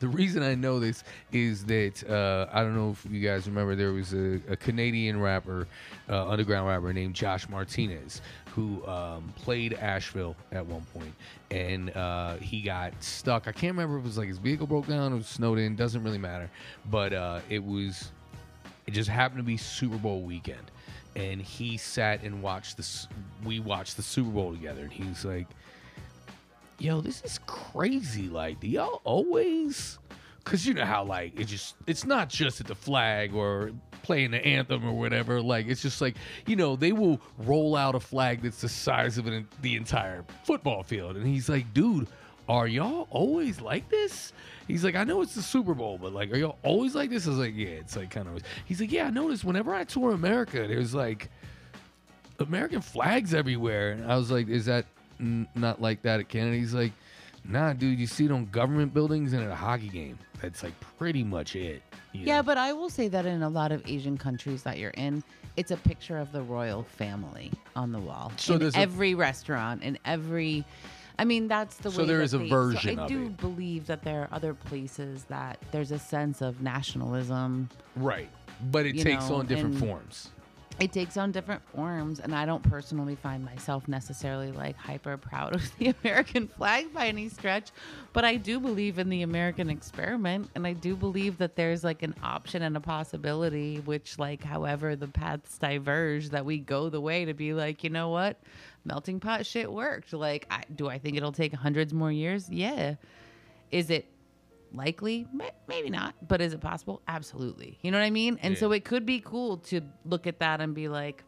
the reason I know this is that uh, I don't know if you guys remember there was a, a Canadian rapper, uh, underground rapper named Josh Martinez who um, played Asheville at one point, and uh, he got stuck. I can't remember if it was like his vehicle broke down or snowed in. Doesn't really matter, but uh, it was it just happened to be Super Bowl weekend, and he sat and watched this. We watched the Super Bowl together, and he's like, "Yo, this is crazy! Like, do y'all always?" Cause you know how like it just it's not just at the flag or playing the anthem or whatever. Like it's just like you know they will roll out a flag that's the size of an, the entire football field, and he's like, "Dude, are y'all always like this?" He's like, I know it's the Super Bowl, but like, are y'all always like this? I was like, yeah, it's like kind of. He's like, yeah, I noticed whenever I tour America, there's like American flags everywhere. And I was like, is that not like that at Canada? He's like, nah, dude, you see it on government buildings and at a hockey game. That's like pretty much it. Yeah, know? but I will say that in a lot of Asian countries that you're in, it's a picture of the royal family on the wall. So in there's a- every restaurant, in every. I mean, that's the So way. there that is a they- version so I do it. believe that there are other places that there's a sense of nationalism. right. But it takes know, on different forms. It takes on different forms, and I don't personally find myself necessarily like hyper proud of the American flag by any stretch. But I do believe in the American experiment, and I do believe that there's like an option and a possibility, which, like, however the paths diverge, that we go the way to be like, you know what, melting pot shit worked. Like, I, do I think it'll take hundreds more years? Yeah. Is it likely maybe not but is it possible absolutely you know what i mean and so it could be cool to look at that and be like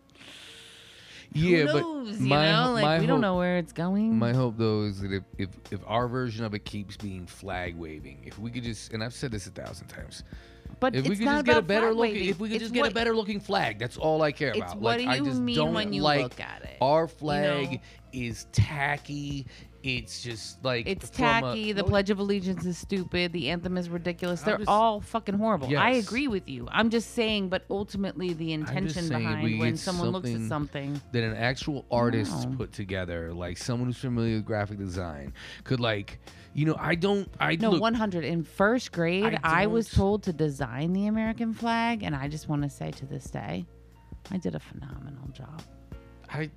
Yeah, Who but my you know, like we don't know where it's going. My hope though is that if, if if our version of it keeps being flag waving, if we could just and I've said this a thousand times, but if it's we could just get a better looking, waving. if we could It's just get what- a better looking flag, that's all I care It's about. what like do I you just mean don't when you like look at it, our you flag know? is tacky. It's just like It's from a- tacky. the no, Pledge of Allegiance is stupid. The anthem is ridiculous. They're just- all fucking horrible. I agree with you. I'm just saying, but ultimately, the intention behind when someone looks at something something. that an actual artist Wow. put together, like someone who's familiar with graphic design, could like, you know, I don't, I No, look, 100. In first grade, I I, was told to design the American flag, and I just want to say to this day, I did a phenomenal job. I,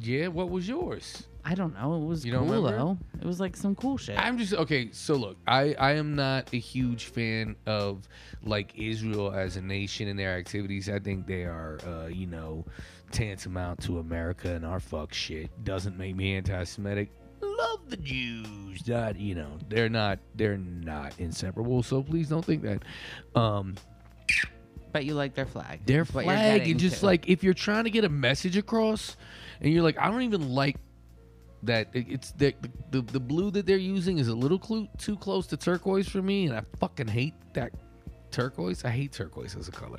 yeah, what was yours? I don't know. It was You don't cool remember? though. It was like some cool shit. I'm just okay. So look, I I am not a huge fan of like Israel as a nation and their activities. I think they are, uh, you know, tantamount to America and our fuck shit. Doesn't make me anti-Semitic. Love the Jews. That you know they're not they're not inseparable. So please don't think that. Um, but you like their flag. their That's what you're flag getting and just to. like if you're trying to get a message across and you're like i don't even like that it's the, the the blue that they're using is a little clu- too close to turquoise for me and i fucking hate that turquoise i hate turquoise as a color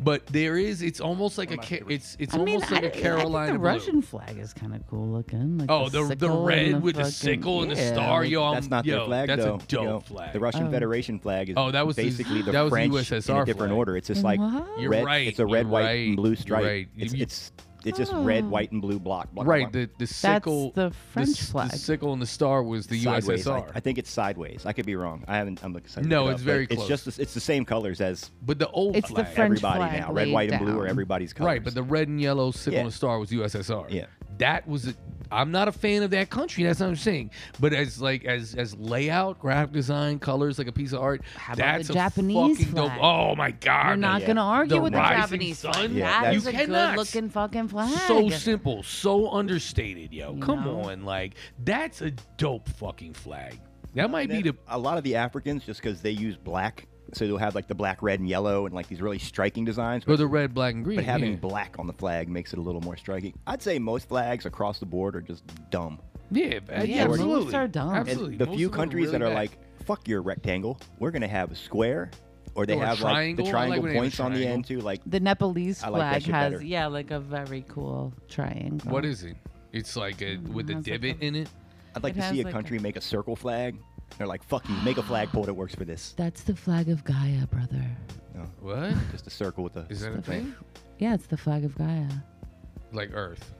but there is it's almost like a ca- it's it's I mean, almost I, like a I think carolina the blue. Russian flag is kind of cool looking. Like Oh, the the sickle red and the with the fucking- sickle and the yeah, star, like- yo. I'm- That's not yo, their flag, that's though. a dope you know. flag. The Russian Oh. Federation flag is Oh, that was the- basically the that was the French USSR in a different flag. order. It's just like What? You're red. right, It's a red, you're white, right, and blue you're stripe. right. It's, You- it's it's just red, Oh. white, and blue block. block right block. the the sickle the French s- flag. the sickle and the star was the sideways. I, ussr I think it's sideways. I could be wrong. I haven't. I'm looking. to No, it's up, very but close. It's just the- it's the same colors as but the old It's the flag French everybody flag now. Red, laid white, and blue are down. everybody's colors. Right, but the red and yellow sickle Yeah. and star was USSR. Yeah. That was a, I'm not a fan of that country. That's what I'm saying. But as like as as layout, graphic design, colors, like a piece of art, How about that's the a Japanese fucking dope. flag? Oh my god! You're not yeah. gonna argue The with the rising Japanese sun? flag. Yeah, that that's- is You a cannot. good looking fucking flag. So simple, so understated, yo. Come know? on, like that's a dope fucking flag. That might be the a lot of the Africans just because they use black, so they'll have like the black, red, and yellow, and like these really striking designs. or the red, black, and green. But having yeah. black on the flag makes it a little more striking. I'd say most flags across the board are just dumb. yeah, uh, Yeah, most absolutely. are dumb. And And Absolutely. the Most few of them countries really that are bad. like, "Fuck your rectangle," we're gonna have a square, or they Or a have like the I like triangle when they have a points on the end too. Like The Nepalese I like flag has better. yeah, like a very cool triangle. what is it? It's like a, mm, with a has like divot a- in it. I'd like It to see a like country make a circle flag. They're like, "Fuck you, make a flagpole that works for this." That's the flag of Gaia, brother. No, What just a circle with a. is that a thing? Yeah, it's the flag of Gaia. Like Earth.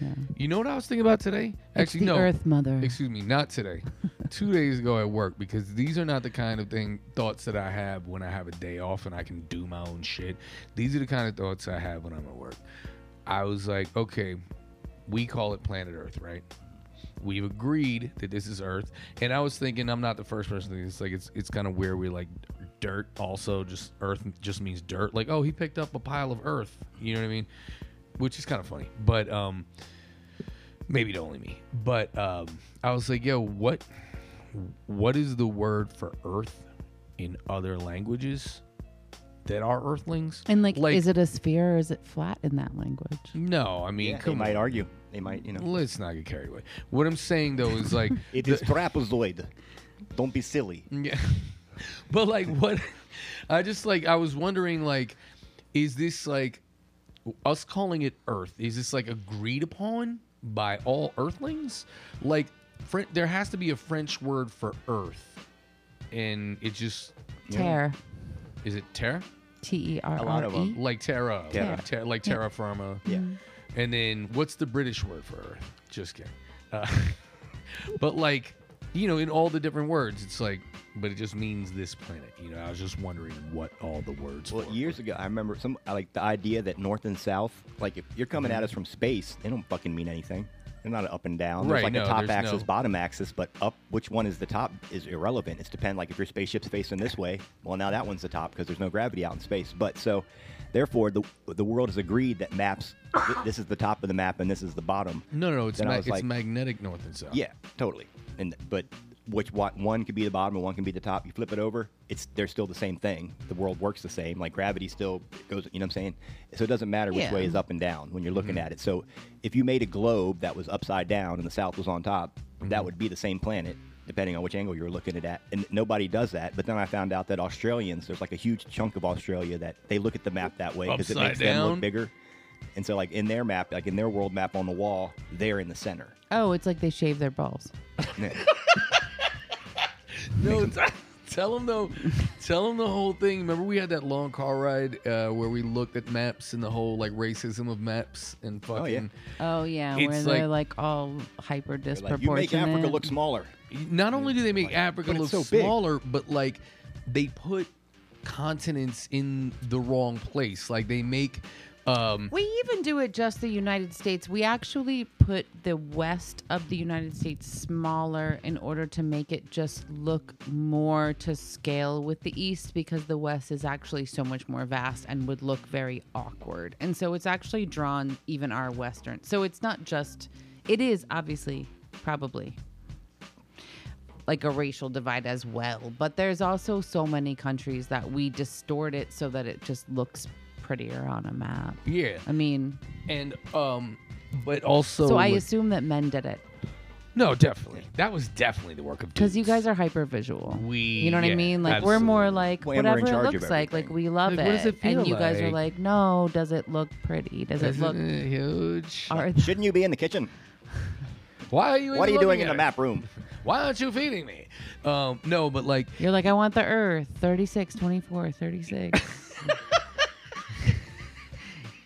Yeah. You know what I was thinking about today? Actually, no. Earth Mother. Excuse me, not today. Two days ago at work because these are not the kind of thing thoughts that I have when I have a day off and I can do my own shit. These are the kind of thoughts I have when I'm at work. I was like, okay, we call it planet Earth, right? We've agreed that this is Earth, and I was thinking I'm not the first person. To think It's like it's it's kind of where we like dirt. Also, just Earth just means dirt. Like, oh, he picked up a pile of Earth. You know what I mean? Which is kind of funny, but um, maybe to only me. But um, I was like, yo, what what is the word for Earth in other languages that are Earthlings? and like, like- is it a sphere or is it flat in that language? No, I mean, Yeah, they come might on. argue. They might, you know. Let's not get carried away. What I'm saying though is like It the- is trapezoid. Don't be silly. Yeah. But like what I just like I was wondering like is this like us calling it Earth? Is this like agreed upon by all earthlings? Like Fr- there has to be a French word for earth. And it just Terre. is it terra? T E R A lot of them, Like terra. Terra. Like, ter- like terra firma. Yeah. And then what's the British word for earth? Just kidding. Uh, but like, you know, in all the different words, it's like, but it just means this planet. You know, I was just wondering what all the words Well, for. years ago, I remember some like the idea that north and south, like if you're coming at mm-hmm. us from space, they don't fucking mean anything. They're not up and down. Right, like no, a top axis, no- bottom axis, but up, which one is the top is irrelevant. It's depend like if your spaceship's facing this way, well now that one's the top because there's no gravity out in space. But so, therefore, the the world has agreed that maps. th- this is the top of the map and this is the bottom. No, no, no. It's ma- it's like- magnetic north and south. Yeah, totally. And but which one, one could be the bottom and one can be the top. You flip it over, it's they're still the same thing. The world works the same. Like gravity still goes. You know what I'm saying? So it doesn't matter which Yeah. way is up and down when you're looking mm-hmm. at it. So if you made a globe that was upside down and the south was on top, that mm-hmm. would be the same planet. Depending on which angle you were looking at it and nobody does that. But then I found out that Australians, there's like a huge chunk of Australia that they look at the map that way because it makes them look bigger. And so, like in their map, like in their world map on the wall, they're in the center. Oh, it's like they shave their balls. No, t- tell them though. Tell them the whole thing. Remember, we had that long car ride uh, where we looked at maps and the whole like racism of maps and fucking. Oh, yeah. Oh yeah, It's where they're like- like all hyper They're disproportionate. Like, you make Africa look smaller. Not only do they make Africa but look it's so big. smaller, but like they put continents in the wrong place. Like they make. Um, We even do it just the United States. We actually put the west of the United States smaller in order to make it just look more to scale with the east because the west is actually so much more vast and would look very awkward. And so it's actually drawn even our western. So it's not just it is obviously probably like a racial divide as well, but there's also so many countries that we distort it so that it just looks prettier on a map. yeah, I mean, and um, but also. so I with- assume that men did it no, definitely that was definitely the work of because you guys are hyper visual. We- you know what yeah, I mean? Like we're more like Well, and we're whatever it looks like. Like we love Like, it, what does it feel and you guys are like? like, no, does it look pretty? Does it Isn't look? it huge? Are Shouldn't you be in the kitchen? Why are you? What are you doing in the map room? Why aren't you feeding me? Um, no, but like You're like, I want the Earth, 36, 24, 36.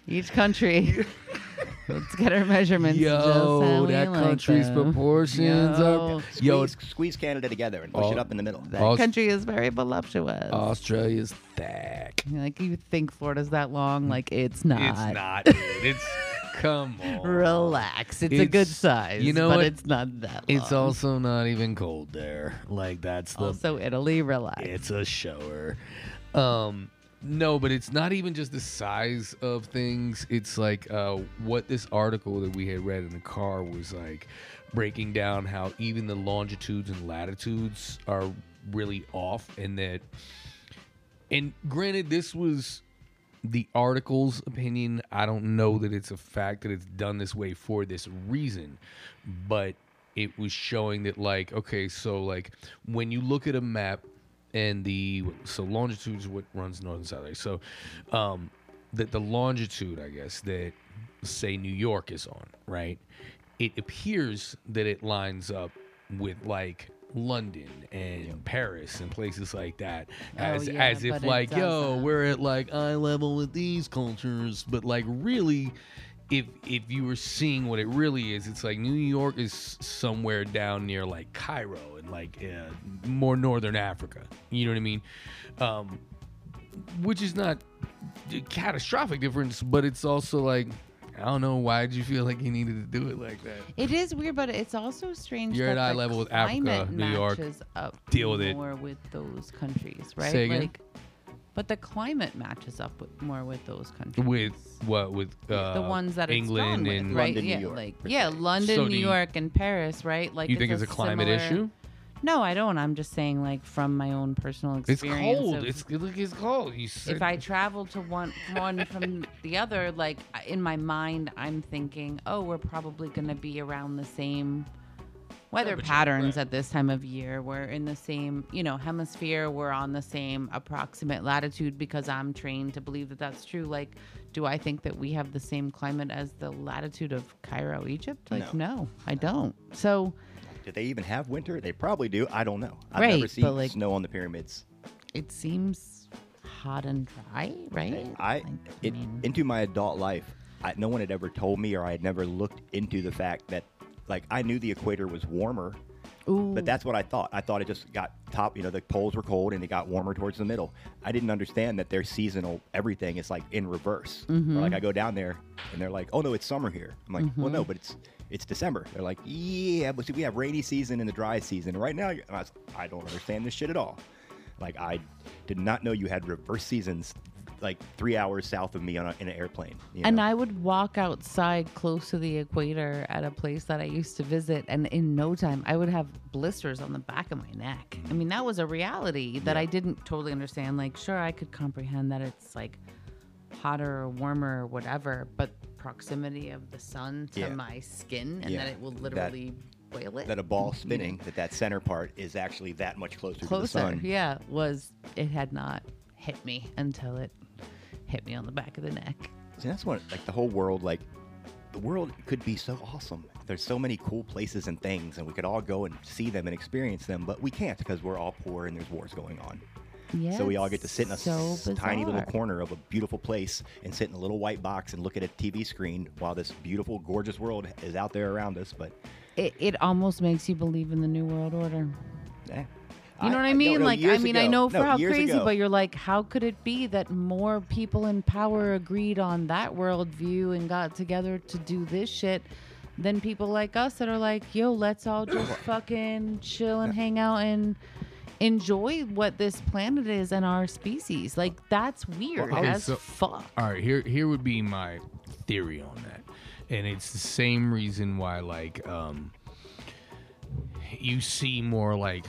Each country. Let's get our measurements. just Yo, we that like country's them. proportions Yo, are. Yo, Squeeze, squeeze Canada together and push Oh. it up in the middle. That Aust- country is very voluptuous. Australia's thick. like you think Florida's that long? Like it's not. It's not. Dude. It's come on. Relax. It's, a good size. you know but what? it's not that. It's also not even cold there. Like that's the. also Italy. Relax. It's a shower. Um, no, but it's not even just the size of things. It's like uh, what this article that we had read in the car was like breaking down how even the longitudes and latitudes are really off, and that. And granted, this was the article's opinion. I don't know that it's a fact that it's done this way for this reason, but it was showing that like okay, so like when you look at a map and the so longitude is what runs north and south. Right? So um that the longitude, I guess, that say New York is on, right? It appears that it lines up with like London and Paris and places like that as Oh, yeah, as if like yo doesn't. we're at like eye level with these cultures but like really if if you were seeing what it really is it's like New York is somewhere down near like Cairo and like uh, more northern Africa you know what I mean um which is not a catastrophic difference but it's also like I don't know why did you feel like you needed to do it like that It is weird, but it's also strange. You're that at eye the level with Africa, New York. Up Deal with it. more with those countries, right? Say again? Like, but the climate matches up with, more with those countries. with what with uh, the ones that it's England gone and with, right? London, New yeah, York, like yeah. London, So New York, and Paris, right? Like you think it's a climate similar- issue No, I don't. I'm just saying, like from my own personal experience. It's experience. cold. of- It's look, it's cold. You said, if I travel to one one from the other, like in my mind, I'm thinking, oh, we're probably going to be around the same weather but patterns right. at this time of year. We're in the same, you know, hemisphere. We're on the same approximate latitude because I'm trained to believe that that's true. Like, do I think that we have the same climate as the latitude of Cairo, Egypt? Like, no, I don't. So. Do they even have winter? They probably do. I don't know. I've Right, never seen like- snow on the pyramids. it seems hot and dry, right? I Like, it, mean, into my adult life, I, no one had ever told me, or I had never looked into the fact that, like, I knew the equator was warmer, ooh, but that's what I thought. I thought it just got top. You know, the poles were cold and it got warmer towards the middle. I didn't understand that their seasonal everything is like in reverse. Or like I go down there and they're like, "Oh no, it's summer here." I'm like, "Well, no, mm-hmm. but it's." It's December. They're like, yeah, but see, we have rainy season and the dry season. And right now, I, was, I don't understand this shit at all. Like, I did not know you had reverse seasons like three hours south of me on a, in an airplane. you And? I would walk outside close to the equator at a place that I used to visit, and in no time, I would have blisters on the back of my neck. I mean, that was a reality that I didn't totally understand. Like, sure, I could comprehend that it's like hotter or warmer or whatever, but proximity of the sun to Yeah. my skin and Yeah. that it will That- literally boil it. that a ball spinning, that that center part is actually that much closer, to the closer, sun. yeah, was it had not hit me until it hit me on the back of the neck. See, that's what like the whole world like the world could be so awesome. There's so many cool places and things, and we could all go and see them and experience them, but we can't because we're all poor and there's wars going on. Yeah, so we all get to sit in a so tiny little corner of a beautiful place and sit in a little white box and look at a TV screen while this beautiful, gorgeous world is out there around us. But It, it almost makes you believe in the new world order. eh. You know what I no, mean? like, I mean, I know for no, how crazy, ago. but you're like, how could it be that more people in power agreed on that worldview and got together to do this shit than people like us that are like, yo, let's all just fucking chill and hang out and enjoy what this planet is and our species. Like, that's weird okay, as so- fuck. All right, here here would be my theory on that, and it's the same reason why like um, you see more like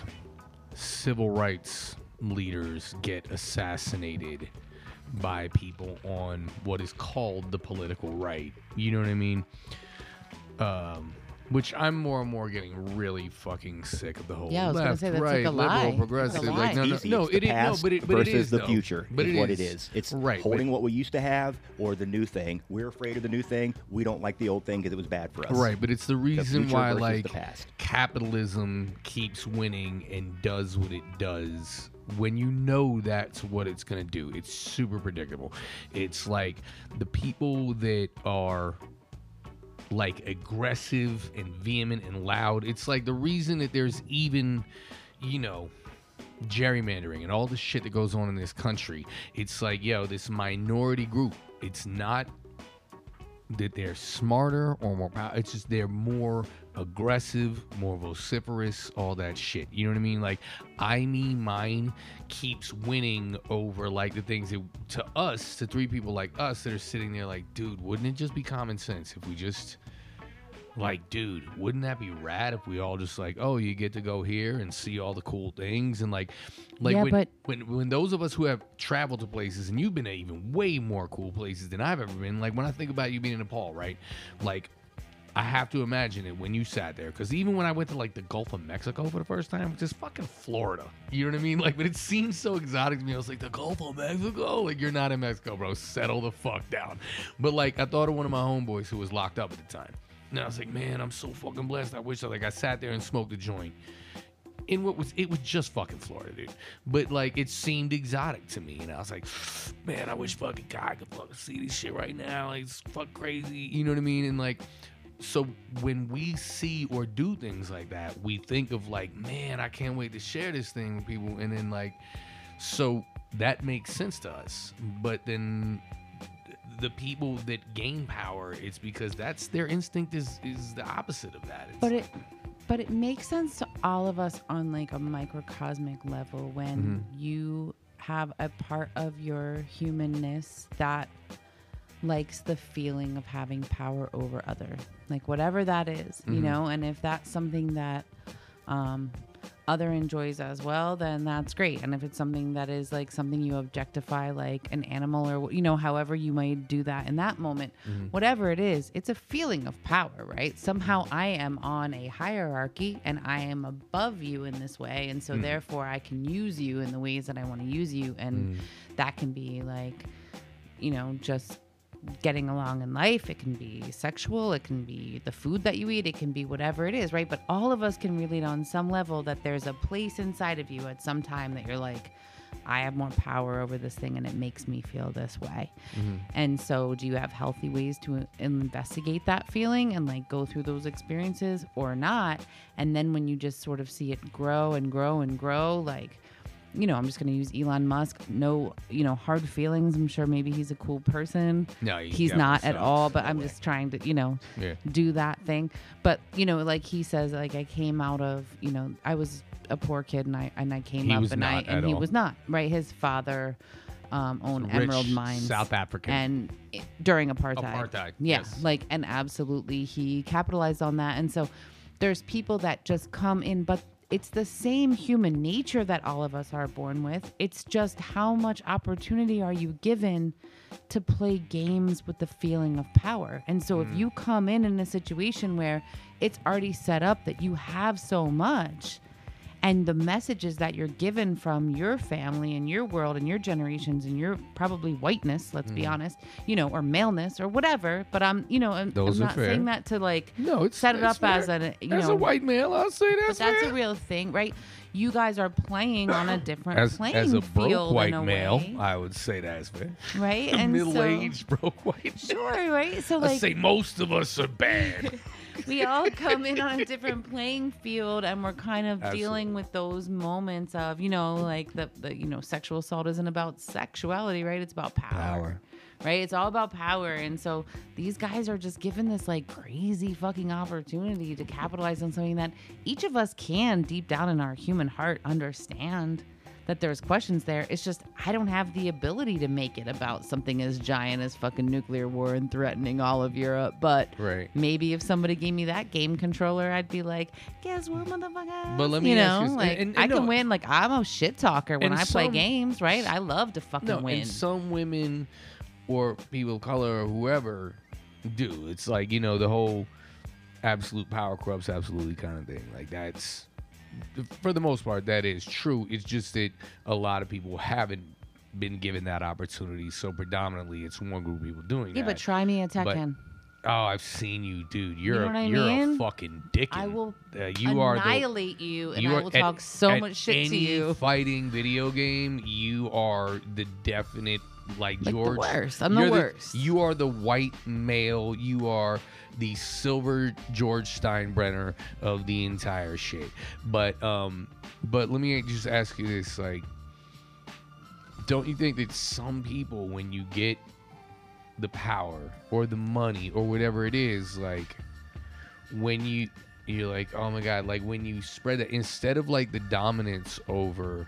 civil rights leaders get assassinated by people on what is called the political right. You know what I mean? Um, which I'm more and more getting really fucking sick of the whole Yeah, I was gonna left, say that's like right, a liberal, lie. It's a progressive. lie. Like, no, no, Easy. no, it's the it is no, past but it, but versus it is the though. future. But is it what is. it is. It's right, but- holding what we used to have or the new thing. We're afraid of the new thing. We don't like the old thing because it was bad for us. Right, but it's the reason future why versus like the past. capitalism keeps winning and does what it does when you know that's what it's going to do. It's super predictable. It's like the people that are like aggressive and vehement and loud. It's like the reason that there's even, you know, gerrymandering and all the shit that goes on in this country. It's like, yo, this minority group. It's not that they're smarter or more power. It's just they're more aggressive, more vociferous, all that shit. You know what I mean? Like I mean, mine keeps winning over like the things that to us, to three people like us that are sitting there like, dude, wouldn't it just be common sense if we just like, dude, wouldn't that be rad if we all just like, oh, you get to go here and see all the cool things and like, like Yeah, when, but- when when those of us who have traveled to places and you've been to even way more cool places than I've ever been. Like when I think about you being in Nepal, right? Like I have to imagine it when you sat there, because even when I went to like the Gulf of Mexico for the first time, which is fucking Florida, you know what I mean? Like, but it seems so exotic to me. I was like, the Gulf of Mexico, like you're not in Mexico, bro. Settle the fuck down. But like, I thought of one of my homeboys who was locked up at the time, and I was like, man, I'm so fucking blessed. I wish I like I sat there and smoked a joint in what was it was just fucking Florida, dude. But like it seemed exotic to me, and I was like, man, I wish fucking God could fucking see this shit right now. Like it's fuck crazy, you know what I mean? And like, so when we see or do things like that, we think of like, man, I can't wait to share this thing with people, and then like, so that makes sense to us. But then the people that gain power, it's because that's their instinct is is the opposite of that. It's, But it but it makes sense to all of us on like a microcosmic level when you have a part of your humanness that likes the feeling of having power over other like whatever that is, you know? And if that's something that um other enjoys as well then that's great. And if it's something that is like something you objectify like an animal or you know however you might do that in that moment mm-hmm. whatever it is it's a feeling of power right? Somehow mm-hmm. i am on a hierarchy and i am above you in this way. And so mm-hmm. therefore i can use you in the ways that i want to use you. And mm. that can be like you know just getting along in life. It can be sexual, it can be the food that you eat, it can be whatever it is, right? But all of us can relate on some level that there's a place inside of you at some time that you're like, I have more power over this thing and it makes me feel this way. Mm-hmm. And so, do you have healthy ways to investigate that feeling and like go through those experiences or not? And then, when you just sort of see it grow and grow and grow, like, you know, I'm just going to use Elon Musk. No, you know, hard feelings. I'm sure maybe he's a cool person. No, he he's not at all. But No I'm way. just trying to, you know, Yeah. do that thing. But you know, like he says, like I came out of, you know, I was a poor kid and I and I came He up and I and he all. was not right. His father um, own emerald mines. South African. And during apartheid. Apartheid, Yeah. yes. Like, and absolutely he capitalized on that. And so there's people that just come in, but it's the same human nature that all of us are born with. It's just how much opportunity are you given to play games with the feeling of power. And so if mm. you come in in a situation where it's already set up that you have so much, and the messages that you're given from your family and your world and your generations and your probably whiteness, let's Mm. be honest, you know, or maleness or whatever. But I'm, you know, I'm, I'm not fair. saying that to like no, it's set it up as fair. a, you as know, a white male. I'll say but that's that's fair. a real thing, right? You guys are playing on a different as, playing as a broke field white a male, way, I would say that's fair. right? And Middle-aged broke white. sure, right? So I like say most of us are bad. we all come in on a different playing field and we're kind of Absolutely. dealing with those moments of you know like the, the you know sexual assault isn't about sexuality right it's about power, Power. right it's all about power and so these guys are just given this like crazy fucking opportunity to capitalize on something that each of us can deep down in our human heart understand that there's questions there. It's just I don't have the ability to make it about something as giant as fucking nuclear war and threatening all of Europe. But Right. maybe if somebody gave me that game controller, I'd be like, guess what, motherfucker? But let me you know, you like and- and I can no- win. Like I'm a shit talker when And I play games, right? I love to fucking No, win. and some women or people of color or whoever do. It's like you know the whole absolute power corrupts absolutely kind of thing. Like that's for the most part that is true. It's just that a lot of people haven't been given that opportunity. So predominantly, it's one group of people doing yeah, that. but try me at But Tekken. oh, I've seen you, dude. You're know what a, you're a fucking dick. I will Uh, you are the annihilate you, and you I will at- talk so at much shit to you. Fighting video game, you are the definite like, Like the George. worst. I'm the worst. you are the white male. You are the silver George Steinbrenner of the entire shit. But um, but let me just ask you this: like, don't you think that some people, when you get the power or the money or whatever it is, like when you you're like, oh my god, like when you spread that instead of like the dominance over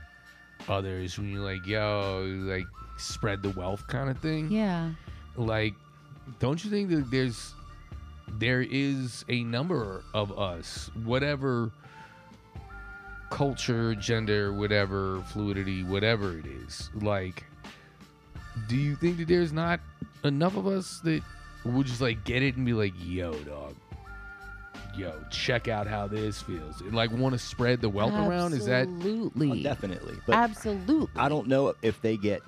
others, when you're like, yo, like spread the wealth kind of thing. Yeah. Like, don't you think that there's there is a number of us, whatever culture, gender, whatever, fluidity, whatever it is, like do you think that there's not enough of us that would just like get it and be like, yo, dog, yo, check out how this feels, and like want to spread the wealth around? Is that absolutely Oh, definitely. But absolutely? I don't know if they get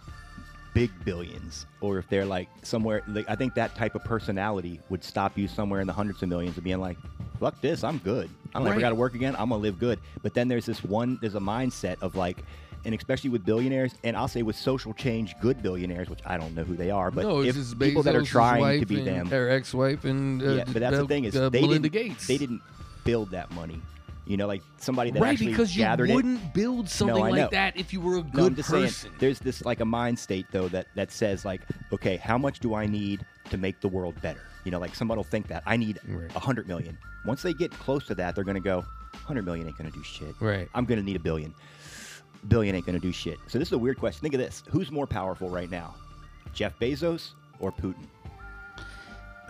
big billions or if they're like somewhere. Like, I think that type of personality would stop you somewhere in the hundreds of millions of being like, "Fuck this, I'm good. I don't ever Right. got to work again. I'm gonna live good." But then there's this one. There's a mindset of like. And especially with billionaires, and I'll say with social change, good billionaires, which I don't know who they are, but no? if people that are trying to be them, their ex-wife, and uh, yeah. But that's the thing is, uh, they Melinda didn't. Gates. They didn't build that money. You know, like somebody that right actually because you gathered wouldn't build something I like that if you were a good No, I'm just person. saying, there's this like a mind state though that that says like, okay, how much do I need to make the world better? You know, like somebody will think that I need a Right. hundred million. Once they get close to that, they're gonna go, hundred million ain't gonna do shit. Right. I'm gonna need a billion. Billion ain't gonna do shit. So this is a weird question. Think of this: Who's more powerful right now, Jeff Bezos or Putin?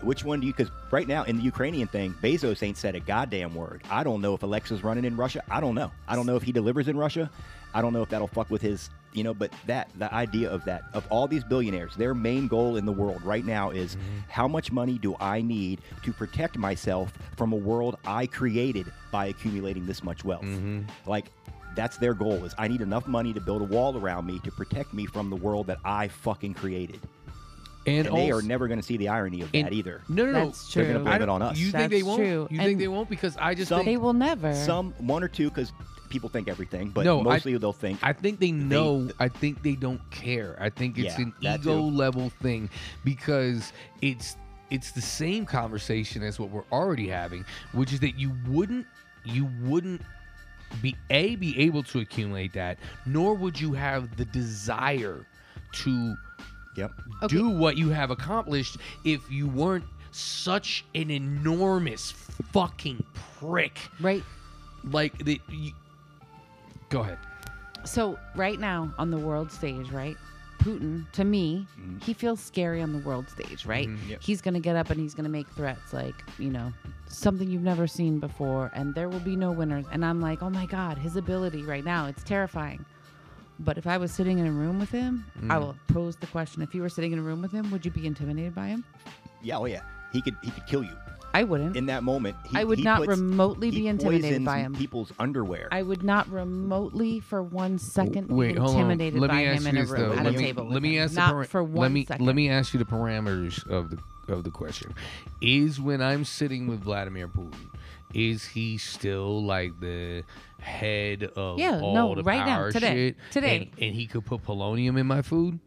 Which one do you? Because right now in the Ukrainian thing, Bezos ain't said a goddamn word. I don't know if Alexa's running in Russia. I don't know. I don't know if he delivers in Russia. I don't know if that'll fuck with his, you know. But that the idea of that of all these billionaires, their main goal in the world right now is mm-hmm. how much money do I need to protect myself from a world I created by accumulating this much wealth? Mm-hmm. Like that's their goal is I need enough money to build a wall around me to protect me from the world that I fucking created. And, And they are never going to see the irony of that either. No, no, no. That's They're gonna true. blame it on us. You think they won't? true. You think they won't? Because I just Some- think They will never. Some one or two because people think everything, but No, I- mostly they'll think. I think they know. I think they don't care. I think it's Yeah, an ego too. level thing because it's it's the same conversation as what we're already having, which is that you wouldn't you wouldn't be a be able to accumulate that, nor would you have the desire to yep. Okay. do what you have accomplished if you weren't such an enormous fucking prick. right. Like the. You, go ahead. So right now on the world stage, right? Putin, to me, he feels scary on the world stage, right? Mm-hmm. Yep. He's going to get up and he's going to make threats like, you know, something you've never seen before, and there will be no winners. And I'm like, oh my God, his ability right now, it's terrifying. But if I was sitting in a room with him, I Mm. will pose the question if you were sitting in a room with him, would you be intimidated by him? Yeah, oh yeah. He could he could kill you I wouldn't. in that moment. He, I would he not puts- remotely he be intimidated by him. People's underwear. I would not remotely for one second Wait, be intimidated Let by him in a room though. at Let a me, table. let with me him. ask not the para- for one let me second. let me ask you the parameters of the of the question. Is when I'm sitting with Vladimir Putin, is he still like the head of Yeah, all no, the right now, power today, shit? today. and, and he could put polonium in my food.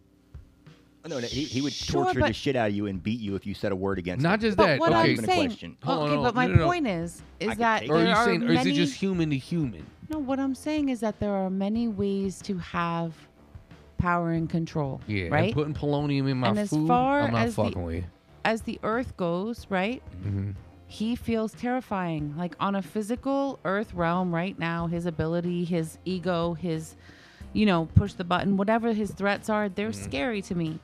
no, no, he, he would Sure, torture the shit out of you and beat you if you said a word against Not him. just But that. what okay, I'm Even a saying, question. Hold on, okay, hold but my No, no, no. point is, is could that take or are there you are saying, or is it just human to human? no, what I'm saying is that there are many ways to have power and control. Yeah, right. and putting polonium in my And as far I'm not as the- with you. As the Earth goes, right. Mm-hmm. He feels terrifying. Like on a physical Earth realm right now, his ability, his ego, his, you know, push the button, whatever his threats are, they're Mm-hmm. scary to me.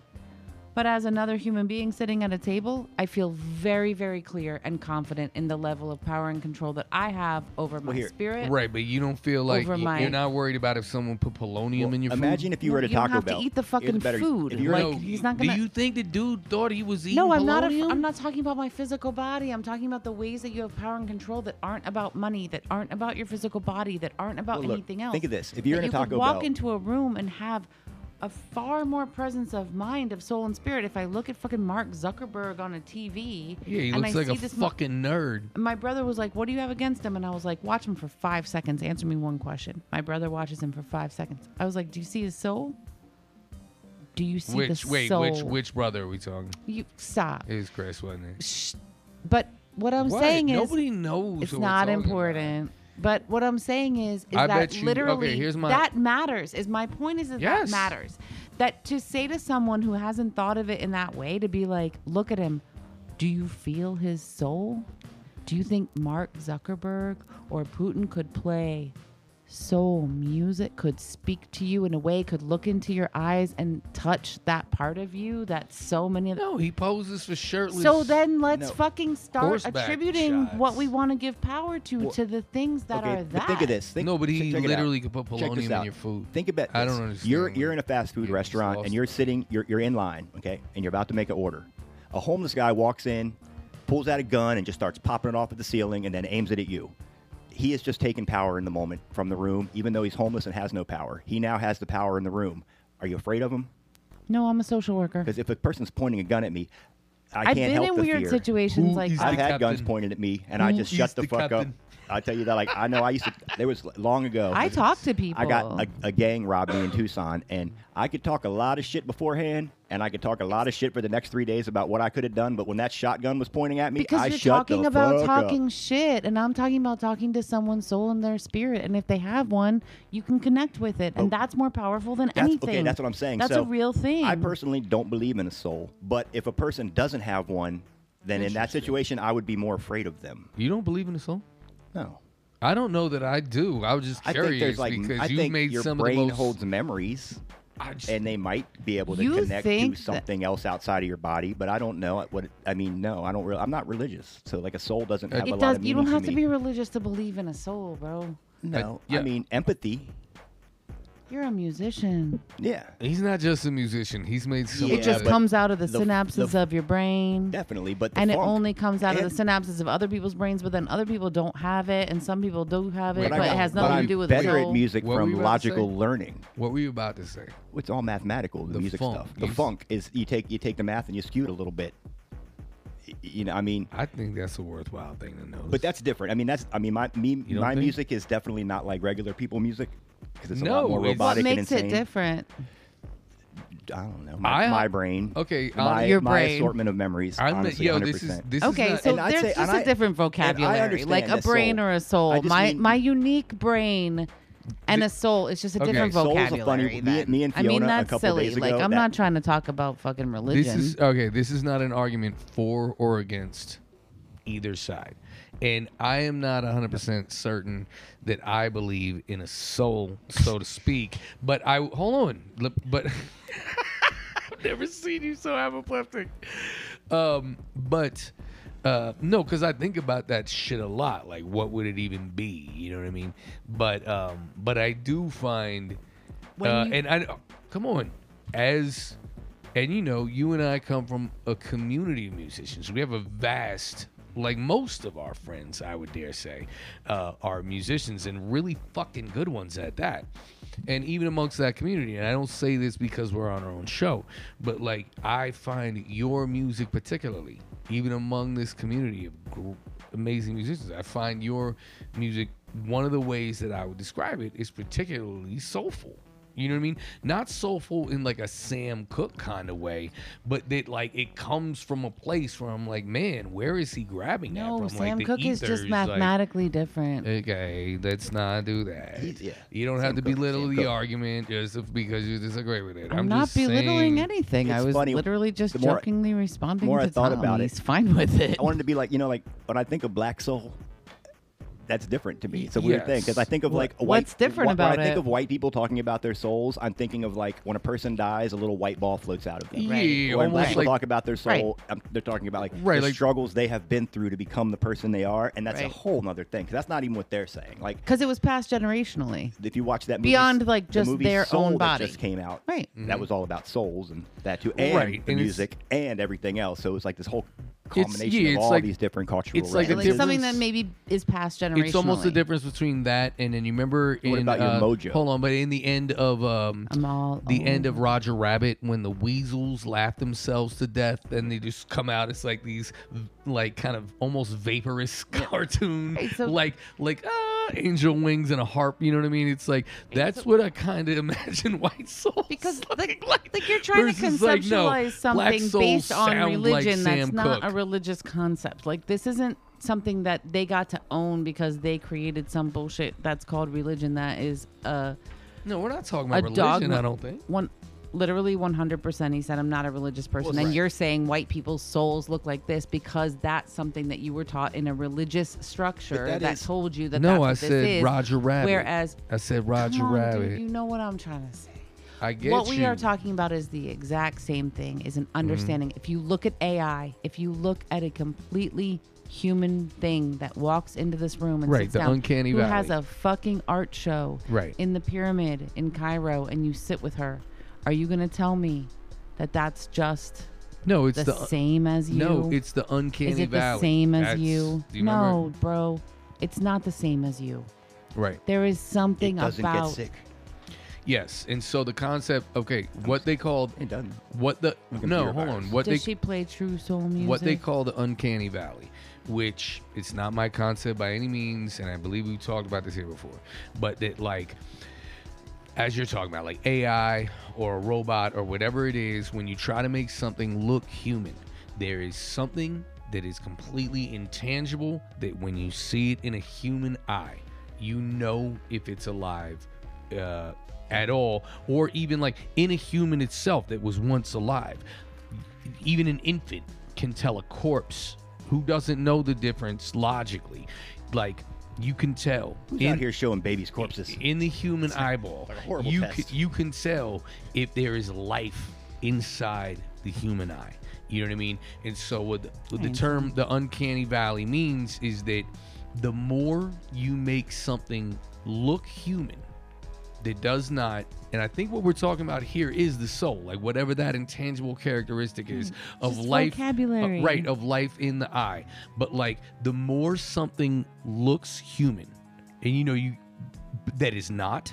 But as another human being sitting at a table, I feel very, very clear and confident in the level of power and control that I have over my here- spirit. Right, but you don't feel like Over y- my- you're not worried about if someone put polonium Well, in your imagine food. if you No, were to you don't Taco have to eat the Here's fucking better- food. If you were Like, No, he's not Do gonna- you think the dude thought he was eating No, I'm not. A, polonium? I'm not talking about my physical body. I'm talking about the ways that you have power and control that aren't about money, that aren't about your physical body, that aren't about Well, look, anything else. think of this. If you're That in a you could Taco walk Bell- into a room and have a far more presence of mind, of soul, and spirit. If I look at fucking Mark Zuckerberg on a TV, Yeah, he and looks I like see a this mo- fucking nerd. my brother was like, "What do you have against him?" And I was like, "Watch him for five seconds. Answer me one question." My brother watches him for five seconds. I was like, "Do you see his soul? Do you see Which the wait, soul?" which which brother are we talking? You stop. It is Chris, wasn't it? Shh. But what I'm What? saying is, nobody knows. it's not talking about. But what I'm saying is, is I that you- okay, literally here's my- that matters. Is my point is that Yes. that matters. That to say to someone who hasn't thought of it in that way, to be like, look at him. Do you feel his soul? Do you think Mark Zuckerberg or Putin could play soul music, could speak to you in a way, could look into your eyes and touch that part of you that so many of No, he poses for shirtless. so then let's No. fucking start Horseback attributing what we want to give power to Well, to the things that okay, are but that. think of this. Think, no, but he check it literally could put Check polonium in out. your food. Think about I this. don't understand. You're you're in a fast food restaurant and you're sitting. You're you're in line, okay, and you're about to make an order. A homeless guy walks in, pulls out a gun, and just starts popping it off at the ceiling, and then aims it at you. He has just taken power in the moment from the room, even though he's homeless and has no power. He now has the power in the room. Are you afraid of him? No, I'm a social worker. Because if a person's pointing a gun at me, I can't. I've can't been help in the weird fear. situations Who like is that. I've the had guns captain? pointed at me, and I Who just is shut the, the fuck captain? Up. I tell you that, like I know I used to. There was long ago. I talked to people. I got a, a gang robbed me in Tucson, and I could talk a lot of shit beforehand, and I could talk a lot of shit for the next three days about what I could have done. But when that shotgun was pointing at me, because I you're shut talking the about fuck talking Up. shit, and I'm talking about talking to someone's soul and their spirit, and if they have one, you can connect with it, and Oh. that's more powerful than That's anything. okay. That's what I'm saying. That's so a real thing. I personally don't believe in a soul, but if a person doesn't have one, then in that situation, I would be more afraid of them. You don't believe in a soul? No, I don't know that I do. I was just I curious think there's like because I you think made your some brain of the most. holds memories. I just, and they might be able to You connect to think that- something else outside of your body, but I don't know what. I mean, no, I don't. Re- I'm not religious, so like a soul doesn't have a it lot does. of You meaning don't have to to me. be religious to believe in a soul, bro. No, yeah. I mean empathy. You're a musician. Yeah, he's not just a musician. He's made some. Yeah, it just but comes out of the, the- synapses the- of your brain. definitely. But the and it funk- only comes out of the synapses of other people's brains, but then other people don't have it, and some people do have it, But but, I it got- has but nothing I'm to do with better soul. at music What were you from about to logical say? learning. What were you about to say? It's all mathematical. The, The music funk. stuff. The You- funk is you take you take the math and you skew it a little bit. Y- You know, I mean, I think that's a worthwhile thing to know. but that's different. I mean, that's I mean, my me, You don't my think? music is definitely not like regular people music because it's a No, lot more it's- robotic what and makes it insane. different? I don't know. My, I- my brain. Okay, my, um, Your my brain. assortment of memories. I'm honestly, yo. 100%. This is this Okay, is not, so and I'd there's say- just and a I- different vocabulary, understand like a that brain soul. or a I soul. just My mean- my unique brain and a soul is just a Okay, different soul's a funny- vocabulary. me- then. me and I mean, Fiona a that's couple silly. days like ago, I'm that- not trying to talk about fucking religion. This is okay. This is not an argument for or against either side, and I am not 100 percent certain that I believe in a soul, so to speak. But I hold on, but I've never seen you so apoplectic. Um, but uh, no, because I think about that shit a lot. Like, what would it even be? You know what I mean? But um, but I do find, uh, you- and I come on, as and you know, you and I come from a community of musicians. We have a vast, like most of our friends, I would dare say, uh, are musicians and really fucking good ones at that. And even amongst that community, and I don't say this because we're on our own show, but like I find your music particularly, even among this community of gr- amazing musicians, I find your music one of the ways that I would describe it is particularly soulful. You know what I mean? Not soulful in like a Sam Cooke kind of way, but that like it comes from a place where I'm like, man, where is he grabbing that No, from? Sam like, the Cooke is just ethers, like- mathematically different. Okay, let's not do that. He's- yeah. You don't Sam have to Cooke, belittle Sam the Cooke. argument just because you disagree with it. I'm, I'm, not belittling saying, anything. I was funny, literally just the more- jokingly responding more to I thought Tom. about it, He's fine with it. I wanted to be like, you know, like when I think of black soul, that's different to me. It's a weird thing because I think of like white. what's different wh- about when I think it? of white people talking about their souls, I'm thinking of like when a person dies, a little white ball floats out of them. Yeah, Right. When black people like talk about their soul, um, they're talking about like Right, the like- struggles they have been through to become the person they are, and that's a whole other thing because that's not even what they're saying. Like Because it was passed generationally. if you watch that movie, Beyond, like, the just movie their Soul own that body. just came out, Right. That was all about souls and that too, and Right, the and music and everything else. So it was like this whole It's- combination yeah, of it's all like- these different cultural. it's like Like something that maybe is passed generationally. It's almost the difference between that and then you remember in What about your uh, mojo? hold on, but in the end of um I'm all the end oh. of Roger Rabbit when the weasels laugh themselves to death and they just come out it's like these like kind of almost vaporous cartoon Right, so- like like ah, angel wings and a harp you know what I mean it's like that's what I kind of imagine white souls because looking like, like, you're trying to versus, like, no, conceptualize something based on sound like religion that's Sam not a Cooke. Religious concept. Like this isn't something that they got to own because they created some bullshit that's called religion that is uh, no we're not talking a about religion dogma. I don't think one literally 100% he said i'm not a religious person Well, and right. you're saying white people's souls look like this because that's something that you were taught in a religious structure that that, is- told you that no that's I what said this is Roger Rabbit whereas I said Roger come on, Rabbit dude, you know what i'm trying to say I get what we are talking about is the exact same thing is an mm-hmm. understanding if you look at ai if you look at a completely human thing that walks into this room and Right, sits the down uncanny who has valley. a fucking art show Right. in the pyramid in cairo and you sit with her are you going to tell me that that's just no it's the, the same as you No, it's the uncanny is it valley. the same as That's- you you no remember? bro it's not the same as you Right. there is something it something doesn't about get sick. Yes, and so the concept. Okay, what they called It doesn't. what the computer no, hold virus. on. What does they she play true soul music what they call the uncanny valley, which it's not my concept by any means, and I believe we've talked about this here before, but that like as you're talking about like AI or a robot or whatever it is, when you try to make something look human, there is something that is completely intangible that when you see it in a human eye, you know if it's alive uh, at all, or even like in a human itself that was once alive. Even an infant can tell a corpse who doesn't know the difference logically. Like you can tell Who's in- out here showing babies' corpses? in the human eyeball, like a horrible you test. can, you can tell if there is life inside the human eye. You know what I mean? And so what the, what the term the uncanny valley means is that the more you make something look human that does not and I think what we're talking about here is the soul, like whatever that intangible characteristic is of Mm, just life, uh, right? Of life in the eye. But like the more something looks human, and you know you that is not,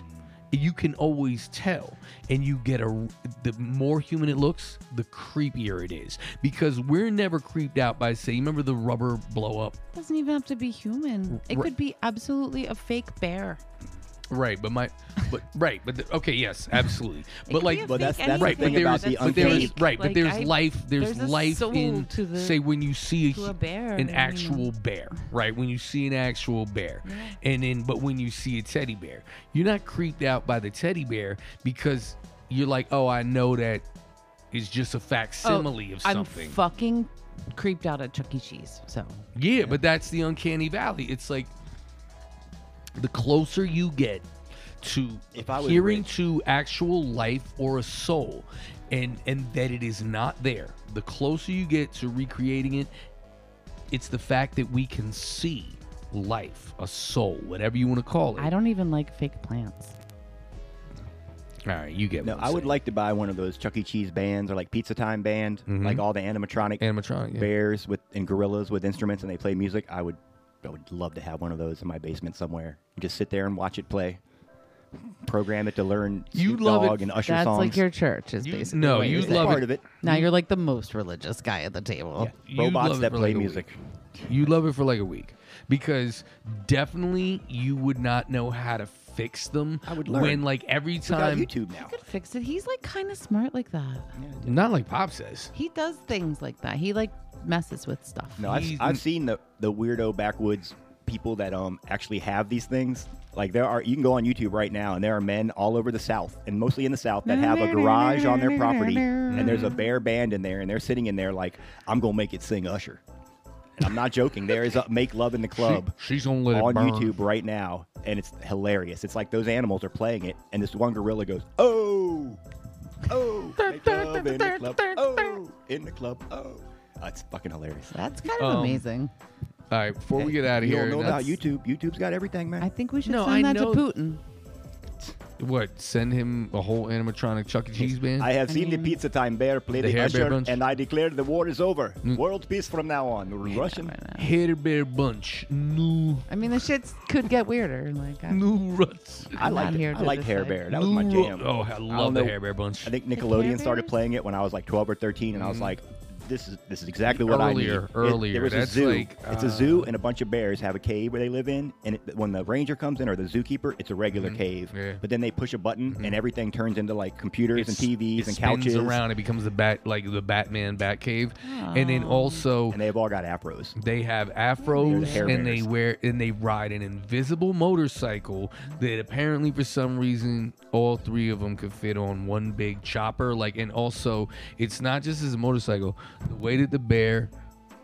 you can always tell, and you get a the more human it looks, the creepier it is because we're never creeped out by say, you remember the rubber blow up, doesn't even have to be human. It Right. could be absolutely a fake bear. Right? But my, but right, but the, okay, yes, absolutely, but like But that's- fake that's the right, but thing about there's the but there's uncanny- right, but Like, there's I- life. There's, there's a life soul in to the- say when you see a, to a bear, an you know. actual bear, right? When you see an actual bear, Yeah. and then but when you see a teddy bear, you're not creeped out by the teddy bear because you're like, oh, I know that is just a facsimile oh, of Oh, I'm something. fucking creeped out at Chuck E. Cheese. So Yeah, but that's the uncanny valley. It's like the closer you get to If I hearing rich- to actual life or a soul and and that it is not there the closer you get to recreating it it's the fact that we can see life a soul whatever you want to call it I don't even like fake plants. all right you get No, what I'm I would like to buy one of those Chuck E. Cheese bands or like Pizza Time band, mm-hmm. like all the animatronic animatronic yeah. bears with and gorillas with instruments and they play music. I would, I would love to have one of those in my basement somewhere. Just sit there and watch it play. Program it to learn You Snoop love it- Dogg and Usher That's songs. like your church is You- basically. no, what you you're saying. love part it. of it. Now you're like the most religious guy at the table. You Robots love it that for play like a music. week. You love it for like a week because definitely you would not know how to fix them. I would learn. when like every We got time, YouTube now. Could fix it. He's like kind of smart like that. not like Pop says. He does things like that. He like messes with stuff. No, I've, I've seen the the weirdo backwoods people that um actually have these things. Like there are, you can go on YouTube right now, and there are men all over the South, and mostly in the South, that have a garage on their property, and there's a bear band in there, and they're sitting in there like, I'm gonna make it sing Usher. And I'm not joking. There is a Make Love in the Club She- she's gonna let on it burn. YouTube right now, and it's hilarious. It's like those animals are playing it, and this one gorilla goes, "Oh, oh, make love in the club, oh, in the club, oh." Uh, it's fucking hilarious. That's kind of Um, amazing. All right, before we get out of you here, don't know about that's- YouTube. YouTube's got everything, man. I think we should No, send I that know- to Putin. what? Send him a whole animatronic Chuck E. Cheese band. I have I seen the Pizza Time Bear play The the, Hair Bear Usher, Bunch? and I declare the war is over. Mm. World peace from now on. Russian. Hair Bear Bunch. No, I mean, the shits could get weirder. Like, I, no ruts. I I'm like not here I to like Hair decide. Bear. That was my No ru- jam. Oh, I don't love the know. Hair Bear Bunch. I think Hair Nickelodeon started Bears? playing it when I was like 12 or 13, and I was like, "This is this is exactly what I need." Earlier, It- earlier. there was a zoo. like, it's a uh, zoo, and a bunch of bears have a cave where they live in. And it, when the ranger comes in or the zookeeper, it's a regular cave. Mm-hmm. Yeah. Mm-hmm. But then they push a button, and everything turns into like computers and TVs it and spins couches. around. It becomes the bat, like the Batman Bat Batcave, and then also and they've all got afros. They have afros the hair and they wear and they ride an invisible motorcycle that apparently for some reason all three of them could fit on one big chopper. Like and also it's not just his motorcycle. The way that the bear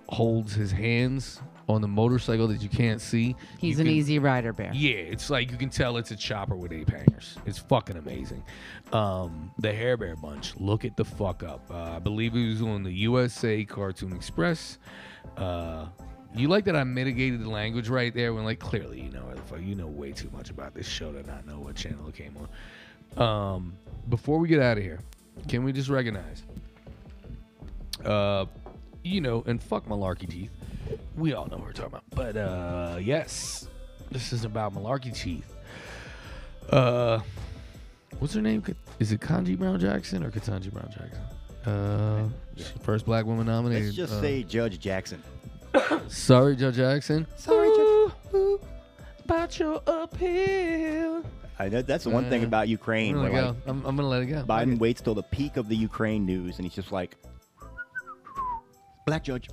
holds his hands on the motorcycle that you can't see. he's an can- easy rider bear. yeah, it's like you can tell it's a chopper with ape hangers. It's fucking amazing. Um, the Hair Bear Bunch, look it the fuck up. Uh, I believe it was on the USA Cartoon Express. Uh, you like that I mitigated the language right there when, like, clearly you know, the fuck- you know way too much about this show to not know what channel it came on. Um, before we get out of here, can we just recognize, uh, you know, and fuck malarkey teeth. We all know what we're talking about. But uh yes, this is about malarkey teeth. Uh what's her name? Is it Kanji Brown Jackson or Katanji Brown Jackson? Uh she first black woman nominated. Let's just uh, say Judge Jackson. sorry, Judge Jackson. Sorry, Judge- Ooh, ooh, about your uphill. I, that, that's the one thing Uh, about I'm Ukraine. gonna, go. like, I'm, I'm gonna let it go. Biden waits till the peak of the Ukraine news, and he's just like, "Black judge."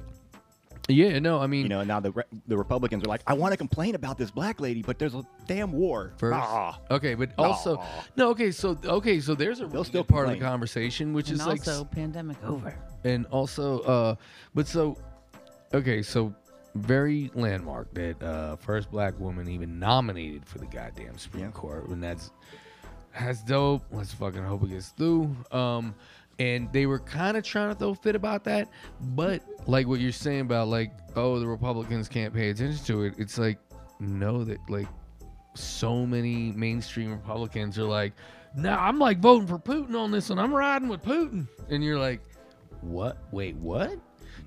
Yeah, no, I mean, You know, now the re- the Republicans are like, "I want to complain about this black lady, but there's a damn war." First, Ah. okay, but also Nah. no. Okay, so okay, so there's a really still good part of the complain. conversation, which and is like, also pandemic over. and also, uh, but so, okay, so very landmark that uh, first black woman even nominated for the goddamn Supreme Yeah. Court, and that's that's dope. Let's fucking hope it gets through. Um, and they were kind of trying to throw fit about that, but like what you're saying about like, oh, the Republicans can't pay attention to it. It's like, no, that like so many mainstream Republicans are like, nah, I'm like voting for Putin on this one. I'm riding with Putin. And you're like, what? Wait, what?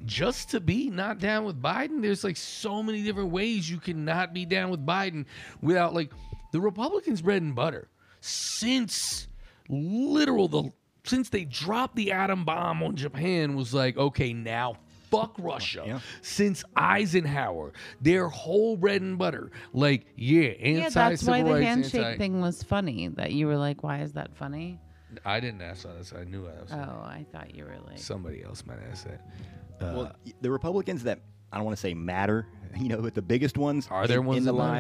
Just to be not down with Biden? There's like so many different ways you can not be down with Biden without like the Republicans' bread and butter since literal the since they dropped the atom bomb on Japan was like, okay, now fuck Russia. Yeah. Since Eisenhower, their whole bread and butter, like yeah, anti Yeah, that's why the rights, handshake anti- thing was funny. That you were like, "Why is that funny?" I didn't ask that. I knew I was. Oh, I thought you were like, Somebody else might ask that. Uh, Well, the Republicans that I don't want to say matter, you know, but the biggest ones Are there in, ones in the that matter?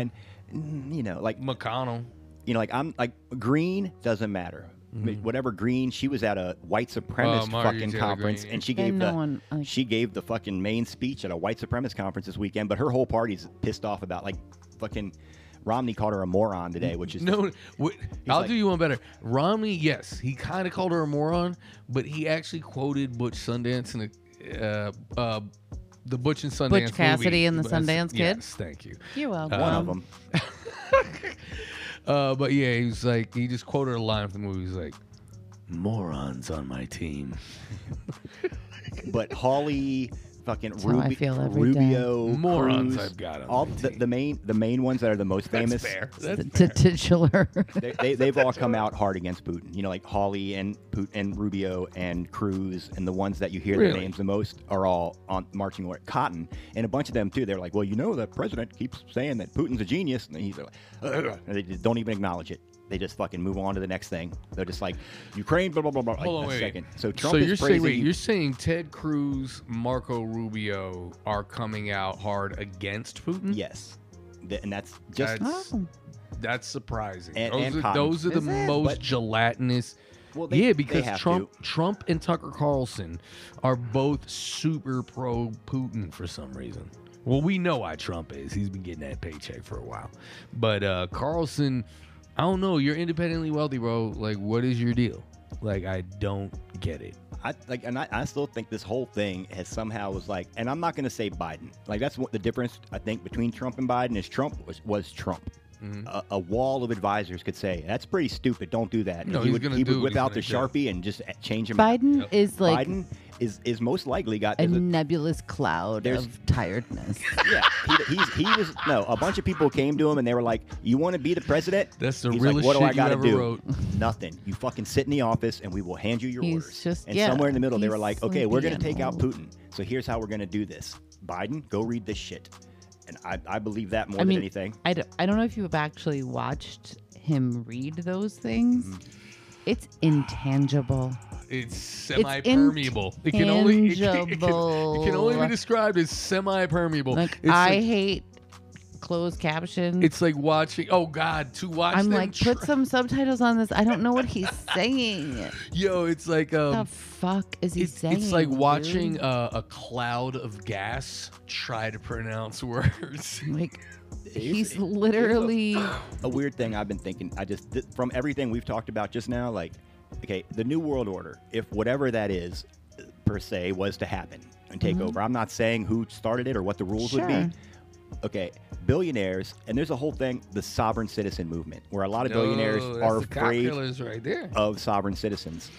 line, you know, like McConnell. you know, like I'm like Greene doesn't matter. I mean, Whatever Greene, she was at a white supremacist Mm-hmm. Oh, fucking Taylor conference, Greene, and she gave And the no one, like- she gave the fucking main speech at a white supremacist conference this weekend. But her whole party's pissed off about like fucking Romney called her a moron today, which is No, wait, I'll like- do you one better. Romney, yes, he kind of called her a moron, but he actually quoted Butch Sundance and uh, uh, the Butch and Sundance Butch Cassidy movie. and the That's- Sundance Kid? Yes, thank you. You're welcome. one of them. Uh, but yeah, he was like, he just quoted a line from the movie. He's like, "Morons on my team." But Hawley, fucking how I Rubi- feel every day. Rubio, Morons Cruz, I've got on all the, the main the main ones that are the most famous. That's fair. That's the t- titular. They, they, they've all come out hard against Putin. You know, like Hawley and Putin and Rubio and Cruz and the ones that you hear Really? their names the most are all on marching order. Cotton and a bunch of them too. They're like, well, you know, the president keeps saying that Putin's a genius, and he's like, "Ugh," and they just don't even acknowledge it. They just fucking move on to the next thing. They're just like Ukraine, blah blah blah blah. Like, Hold on, a wait. second. So Trump so is you're praising. saying, wait, you're saying Ted Cruz, Marco Rubio are coming out hard against Putin? yes, Th- and that's just That's, Oh. that's surprising. And- those, and are, those are the it? most But- gelatinous. well, they, yeah, because Trump, to. Trump and Tucker Carlson are both super pro Putin for some reason. Well, we know why Trump is. He's been getting that paycheck for a while. But uh, Carlson, I don't know. You're independently wealthy, bro. Like, what is your deal? Like, I don't get it. I like, and I, I still think this whole thing has somehow was like, and I'm not going to say Biden. Like that's what the difference I think between Trump and Biden is. Trump was, was Trump. Mm-hmm. A, a wall of advisors could say that's pretty stupid. Don't do that. And No, he he's would gonna he do would whip out the gonna sharpie and just change him. Biden is like Biden is is most likely got a a- nebulous cloud of tiredness. yeah. He, he's, he was no. A bunch of people came to him and they were like, "You want to be the president?" That's the He's realest like, what do I shit you gotta do? wrote. Nothing. You fucking sit in the office and we will hand you your He's orders. just- and yeah, somewhere in the middle, they were like, "Okay, we're gonna take out. Putin. So here's how we're gonna do this. Biden, go read this shit." And I, I believe that more I than mean, anything. I, d- I don't know if you've actually watched him read those things. Mm-hmm. It's intangible. It's semi-permeable. It can only it can, it can- it can only be described as semi-permeable. Like I like, hate closed caption. it's like watching. Oh God, to watch. I'm them like, put some subtitles on this. I don't know what he's saying. Yo, it's like What the um, fuck is he it's, saying? it's like dude? watching uh, a cloud of gas try to pronounce words. Like It's- he's literally. a weird thing I've been thinking. I just th- from everything we've talked about just now, like, okay, the new world order, if whatever that is uh, per se was to happen and take over, I'm not saying who started it or what the rules would be. Okay, billionaires, and there's a whole thing, the sovereign citizen movement, where a lot of billionaires No, that's are the afraid right there. of sovereign citizens.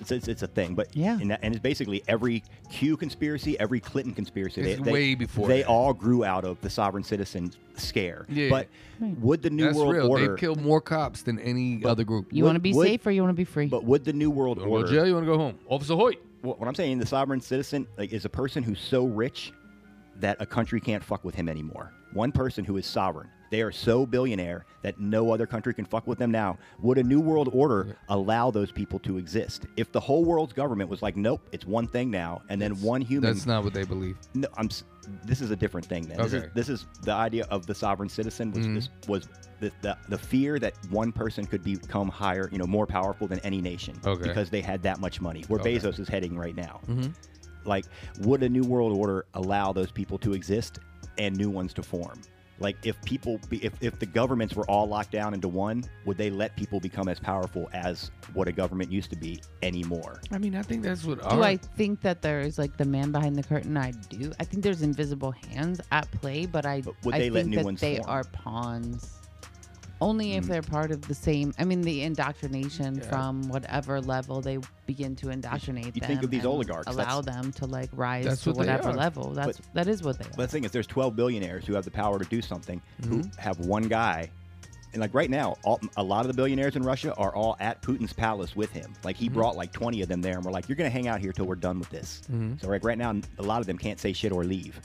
It's, it's, it's a thing, but Yeah. and, that, and it's basically every Q conspiracy, every Clinton conspiracy. It's they, they- way before They that. all grew out of the sovereign citizen scare. Yeah. But Right. would the New That's World real. Order? They've killed more cops than any other group. You want to be would- safe or you want to be free? But would the New World You want Order? go jail? You want to go home? Officer Hoyt. What, what I'm saying, the sovereign citizen like is a person who's so rich that a country can't fuck with him anymore. One person who is sovereign. They are so billionaire that no other country can fuck with them now. Would a new world order allow those people to exist? If the whole world's government was like, nope, it's one thing now, and then one human. That's not what they believe. No, I'm. This is a different thing. Then this, is, this is the idea of the sovereign citizen was Mhm. this was the, the the fear that one person could become higher, you know, more powerful than any nation Okay. because they had that much money. Where Okay. Bezos is heading right now. Mhm. Like, would a new world order allow those people to exist and new ones to form? Like, if people, be, if if the governments were all locked down into one, would they let people become as powerful as what a government used to be anymore? I mean, I think that's what. do our- I think that there is like the man behind the curtain? I do. I think there's invisible hands at play, but I But would I they let think new that ones they form? are pawns. Only if Mm. they're part of the same. I mean, the indoctrination Yeah. from whatever level they begin to indoctrinate you them. think of these and oligarchs, Allow that's- them to like rise That's to what they whatever are. level. That's that is what they But are. the thing is, there's 12 billionaires who have the power to do something, who Mm-hmm. have one guy. And like right now, all, a lot of the billionaires in Russia are all at Putin's palace with him. Like Mm-hmm. he brought like 20 of them there, and we're like, "You're gonna hang out here till we're done with this." Mm-hmm. So like right now, a lot of them can't say shit or leave.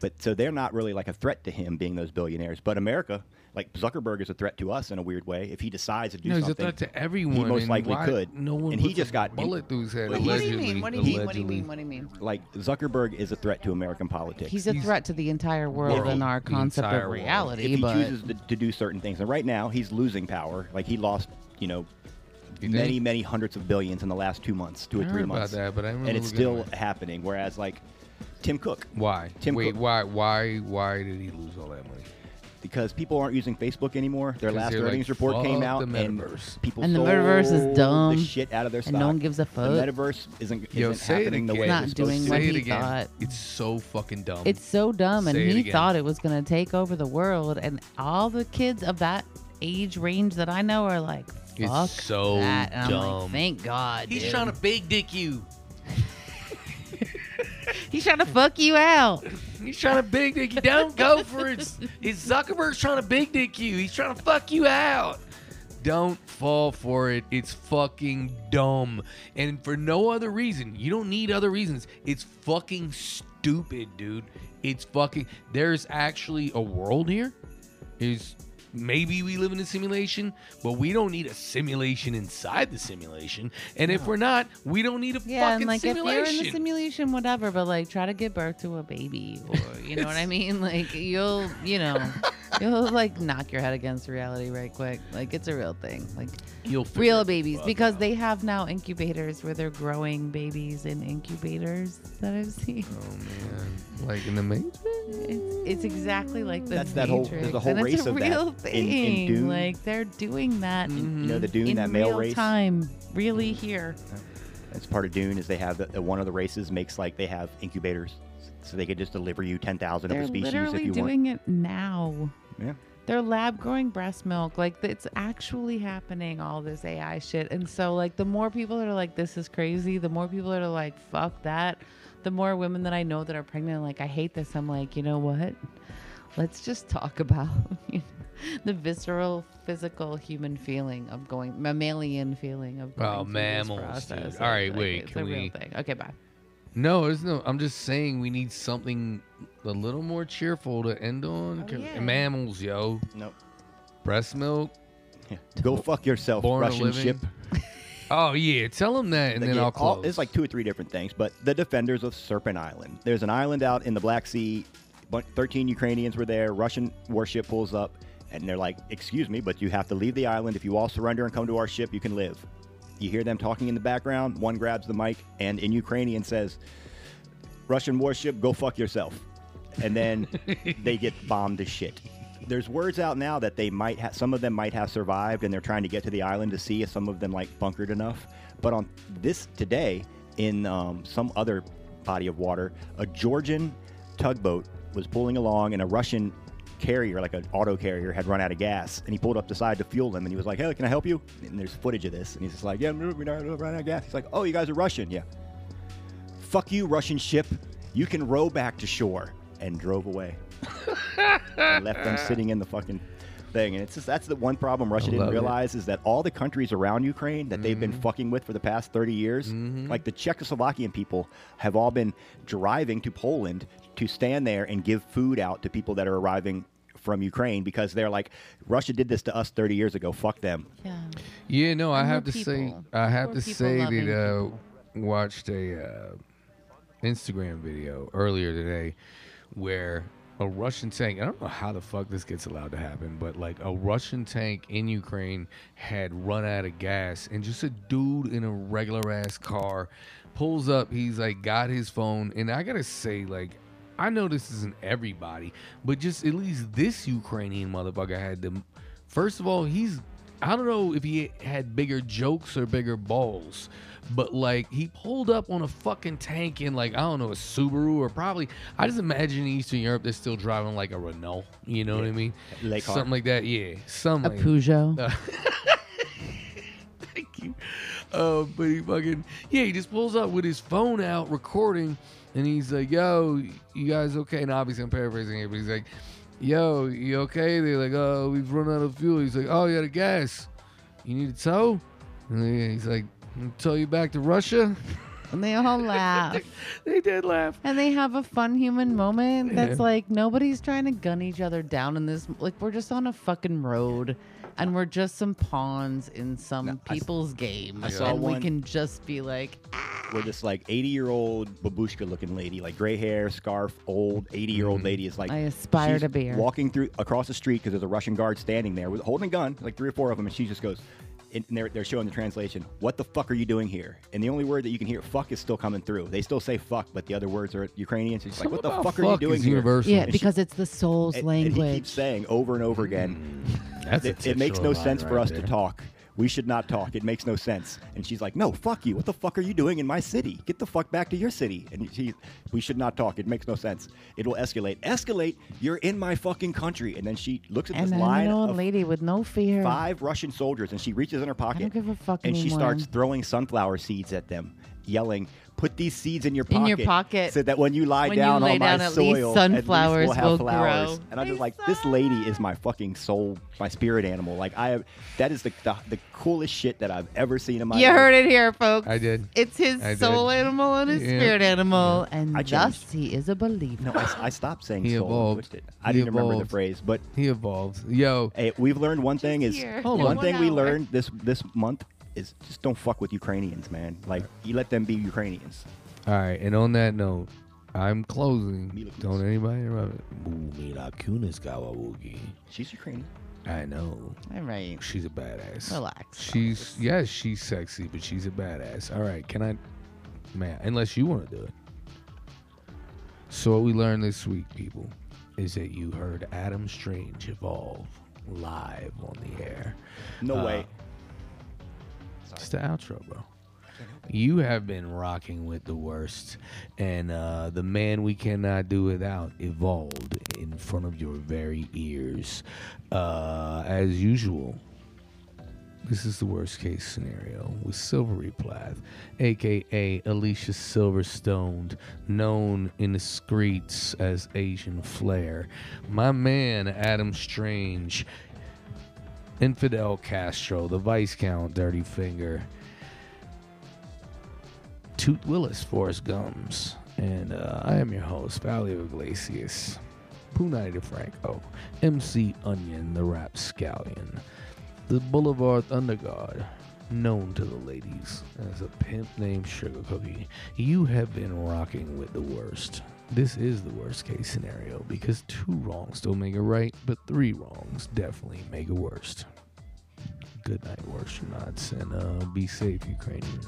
But so they're not really like a threat to him being those billionaires. But America, like Zuckerberg, is a threat to us in a weird way. If he decides to do No, he's a something, threat to everyone. he most and likely why could. No one. and he just a got bullet through his head. What do What do you allegedly. mean? What do you mean? What do you mean? What do you mean? like Zuckerberg is a threat to American politics. He's a He's- threat to the entire world World. and our concept entire of world. reality. if he but chooses to, to do certain things. And right now, he's losing power. Like he lost, you know, You many, think? many hundreds of billions in the last two months, two or three heard about months. that, but I remember and it's still at it. happening. Whereas, like Tim Cook, Why? Tim Wait, Cook- why? Why? Why did he lose all that money? Because people aren't using Facebook anymore. Their last they're like, earnings report came out, the and people And the sold metaverse is dumb, the shit out of their stock. and no one gives a fuck. The metaverse isn't, Yo, isn't say it happening the again. way Not it's supposed doing to. what it he again. thought. It's so fucking dumb. It's so dumb, and Say it he again. thought it was going to take over the world. And all the kids of that age range that I know are like, It's "Fuck so that!" And I'm like, "Thank God." He's dude. trying to big dick you. He's trying to fuck you out. He's trying to big dick you. Don't go for it. It's Zuckerberg's trying to big dick you. He's trying to fuck you out. Don't fall for it. It's fucking dumb. And for no other reason. You don't need other reasons. It's fucking stupid, dude. It's fucking. There's actually a world here. Is maybe we live in a simulation, but we don't need a simulation inside the simulation. And if we're not, we don't need a Yeah, fucking and like if simulation. you're in the simulation, whatever, but like try to give birth to a baby, or you know what I mean? Like you'll, you know, you'll like knock your head against reality right quick. Like it's a real thing. Like You'll figure real it babies fuck because out. they have now incubators where they're growing babies in incubators that I've seen. Oh man, like in the Matrix. It's, it's exactly like the That's that whole- there's a whole and race it's a of that real in- thing. in Dune. Like they're doing that mm-hmm. You know the Dune, in that male real race. time, really here. It's part of Dune is they have the, one of the races makes like they have incubators, so they could just deliver you ten thousand of They're a species literally if you want. doing it now. Yeah. They're lab growing breast milk. Like it's actually happening, all this AI shit. And so like the more people that are like, this is crazy, the more people that are like, fuck that, the more women that I know that are pregnant like, I hate this. I'm like, you know what? Let's just talk about the visceral, physical human feeling of going mammalian feeling of going Oh, through mammals, this dude. process. All right, Like, wait, It's can a real we- thing. Okay, bye. No, there's no. I'm just saying we need something a little more cheerful to end on. Oh, yeah. Mammals, yo, Nope. breast milk, Yeah. Go fuck yourself, born Russian ship. Oh yeah, tell them that, and Like, then yeah, I'll all- close. it's like two or three different things, but the defenders of Serpent Island. There's an island out in the Black Sea. 13 Ukrainians were there. Russian warship pulls up, and they're like, "Excuse me, but you have to leave the island. If you all surrender and come to our ship, you can live." You hear them talking in the background. One grabs the mic and in Ukrainian says, "Russian warship, go fuck yourself," and then they get bombed to shit. There's words out now that they might have, some of them might have survived, and they're trying to get to the island to see if some of them like bunkered enough. But on this today, in um, some other body of water, a Georgian tugboat was pulling along, and a Russian carrier, like an auto carrier, had run out of gas, and he pulled up the side to fuel them, and he was like, "Hey, can I help you?" And there's footage of this, and he's just like, "Yeah, we're not running out of gas." He's like, "Oh, you guys are Russian, yeah." Fuck you, Russian ship. You can row back to shore, and drove away. and left them sitting in the fucking thing. And it's just that's the one problem Russia didn't realize is that all the countries around Ukraine that they've been Mhm. fucking with for the past 30 years, Mhm. like the Czechoslovakian people have all been driving to Poland to stand there and give food out to people that are arriving from Ukraine because they're like Russia did this to us 30 years ago. Fuck them. Yeah. Yeah, no, I have we're to say. I have We're to say loving that uh, watched a uh, Instagram video earlier today where a Russian tank. I don't know how the fuck this gets allowed to happen, but like a Russian tank in Ukraine had run out of gas, and just a dude in a regular ass car pulls up. He's like got his phone, and I gotta say, like. I know this isn't everybody, but just at least this Ukrainian motherfucker had the. First of all, he's I don't know if he had bigger jokes or bigger balls, but like he pulled up on a fucking tank in like I don't know a Subaru or probably I just imagine in Eastern Europe they're still driving like a Renault. You know what I mean? Lake car. Something like that. Yeah, A something. like Peugeot. uh, Thank you. Uh, but he fucking yeah, he just pulls up with his phone out recording, and he's like, "Yo, you guys okay?" And obviously I'm paraphrasing it, but he's like, "Yo, you okay?" They're like, "Oh, we've run out of fuel." He's like, "Oh, yeah, the gas. You need a tow?" And he's like, "Tow you back to Russia?" and they all laugh. they did laugh. And they have a fun human moment that's Yeah. like nobody's trying to gun each other down in this. Like we're just on a fucking road, and we're just some pawns in some No, I s- people's game, I saw and we one- can just be like, ah. Where this like 80 year old babushka looking lady, like gray hair, scarf, old 80 year old mm-hmm. lady is like I aspire she's to be her. walking through across the street because there's a Russian guard standing there with holding a gun, like three or four of them, and she just goes, and they're, they're showing the translation. What the fuck are you doing here? And the only word that you can hear, fuck, is still coming through. They still say fuck, but the other words are Ukrainian. So she's like, what the Something fuck are you doing here? universal. Yeah, And she- because it's the soul's and, and language. he keeps saying over and over again, That's a it, it makes no titular sense line for right us there. to talk. We should not talk. It makes no sense. And she's like, no, fuck you. What the fuck are you doing in my city? Get the fuck back to your city. And she, we should not talk. It makes no sense. It will escalate. Escalate. You're in my fucking country. And then she looks at and this line old of lady with no fear. five Russian soldiers, and she reaches in her pocket give a fuck and she starts throwing sunflower seeds at them, yelling, "Put these seeds in your pocket, In your pocket. so that when you lie When you down lay on my down, at least soil, sunflowers we'll have will flowers." grow. And I'm just like, this lady is my fucking soul, my spirit animal. Like I, have, that is the, the the coolest shit that I've ever seen in my You life. heard it here, folks. I did. It's his I soul did. animal and his Yeah. spirit animal, and I thus changed. he is a believer. No, I, I stopped saying He soul. evolved. I He didn't remember the phrase, but He evolves. Yo, Hey, we've learned one thing is here. Hold one on. thing we learned this this month is just don't fuck with Ukrainians, man. Like you let them be Ukrainians. all right. And on that note, I'm closing. Mila Kunis. Don't anybody interrupt it. Ooh, Mila Kunis Kawawugi. She's Ukrainian. I know. All right. She's a badass. Relax, She's yes, she's sexy, but she's a badass. All right, can I, man? Unless you want to do it. So what we learned this week, people, is that you heard Adam Strange evolve live on the air. No Uh, way. It's the outro, bro. You have been rocking with the worst, and uh, the man we cannot do without evolved in front of your very ears. Uh, as usual, this is the worst case scenario with Silvery Plath, aka Alicia Silverstone, known in the streets as Asian Flair. My man, Adam Strange, Infidel Castro, the Vice Count, Dirty Finger, Toot Willis, Forrest Gums, and uh, I am your host, Valio Iglesias, Punai DeFranco, MC Onion, the Rap Scallion, the Boulevard Thundergod, known to the ladies as a pimp named Sugar Cookie. You have been rocking with the worst. This is the worst case scenario because two wrongs don't make it right, but three wrongs definitely make it worst. Good night, worst nuts, and uh, be safe, Ukrainians.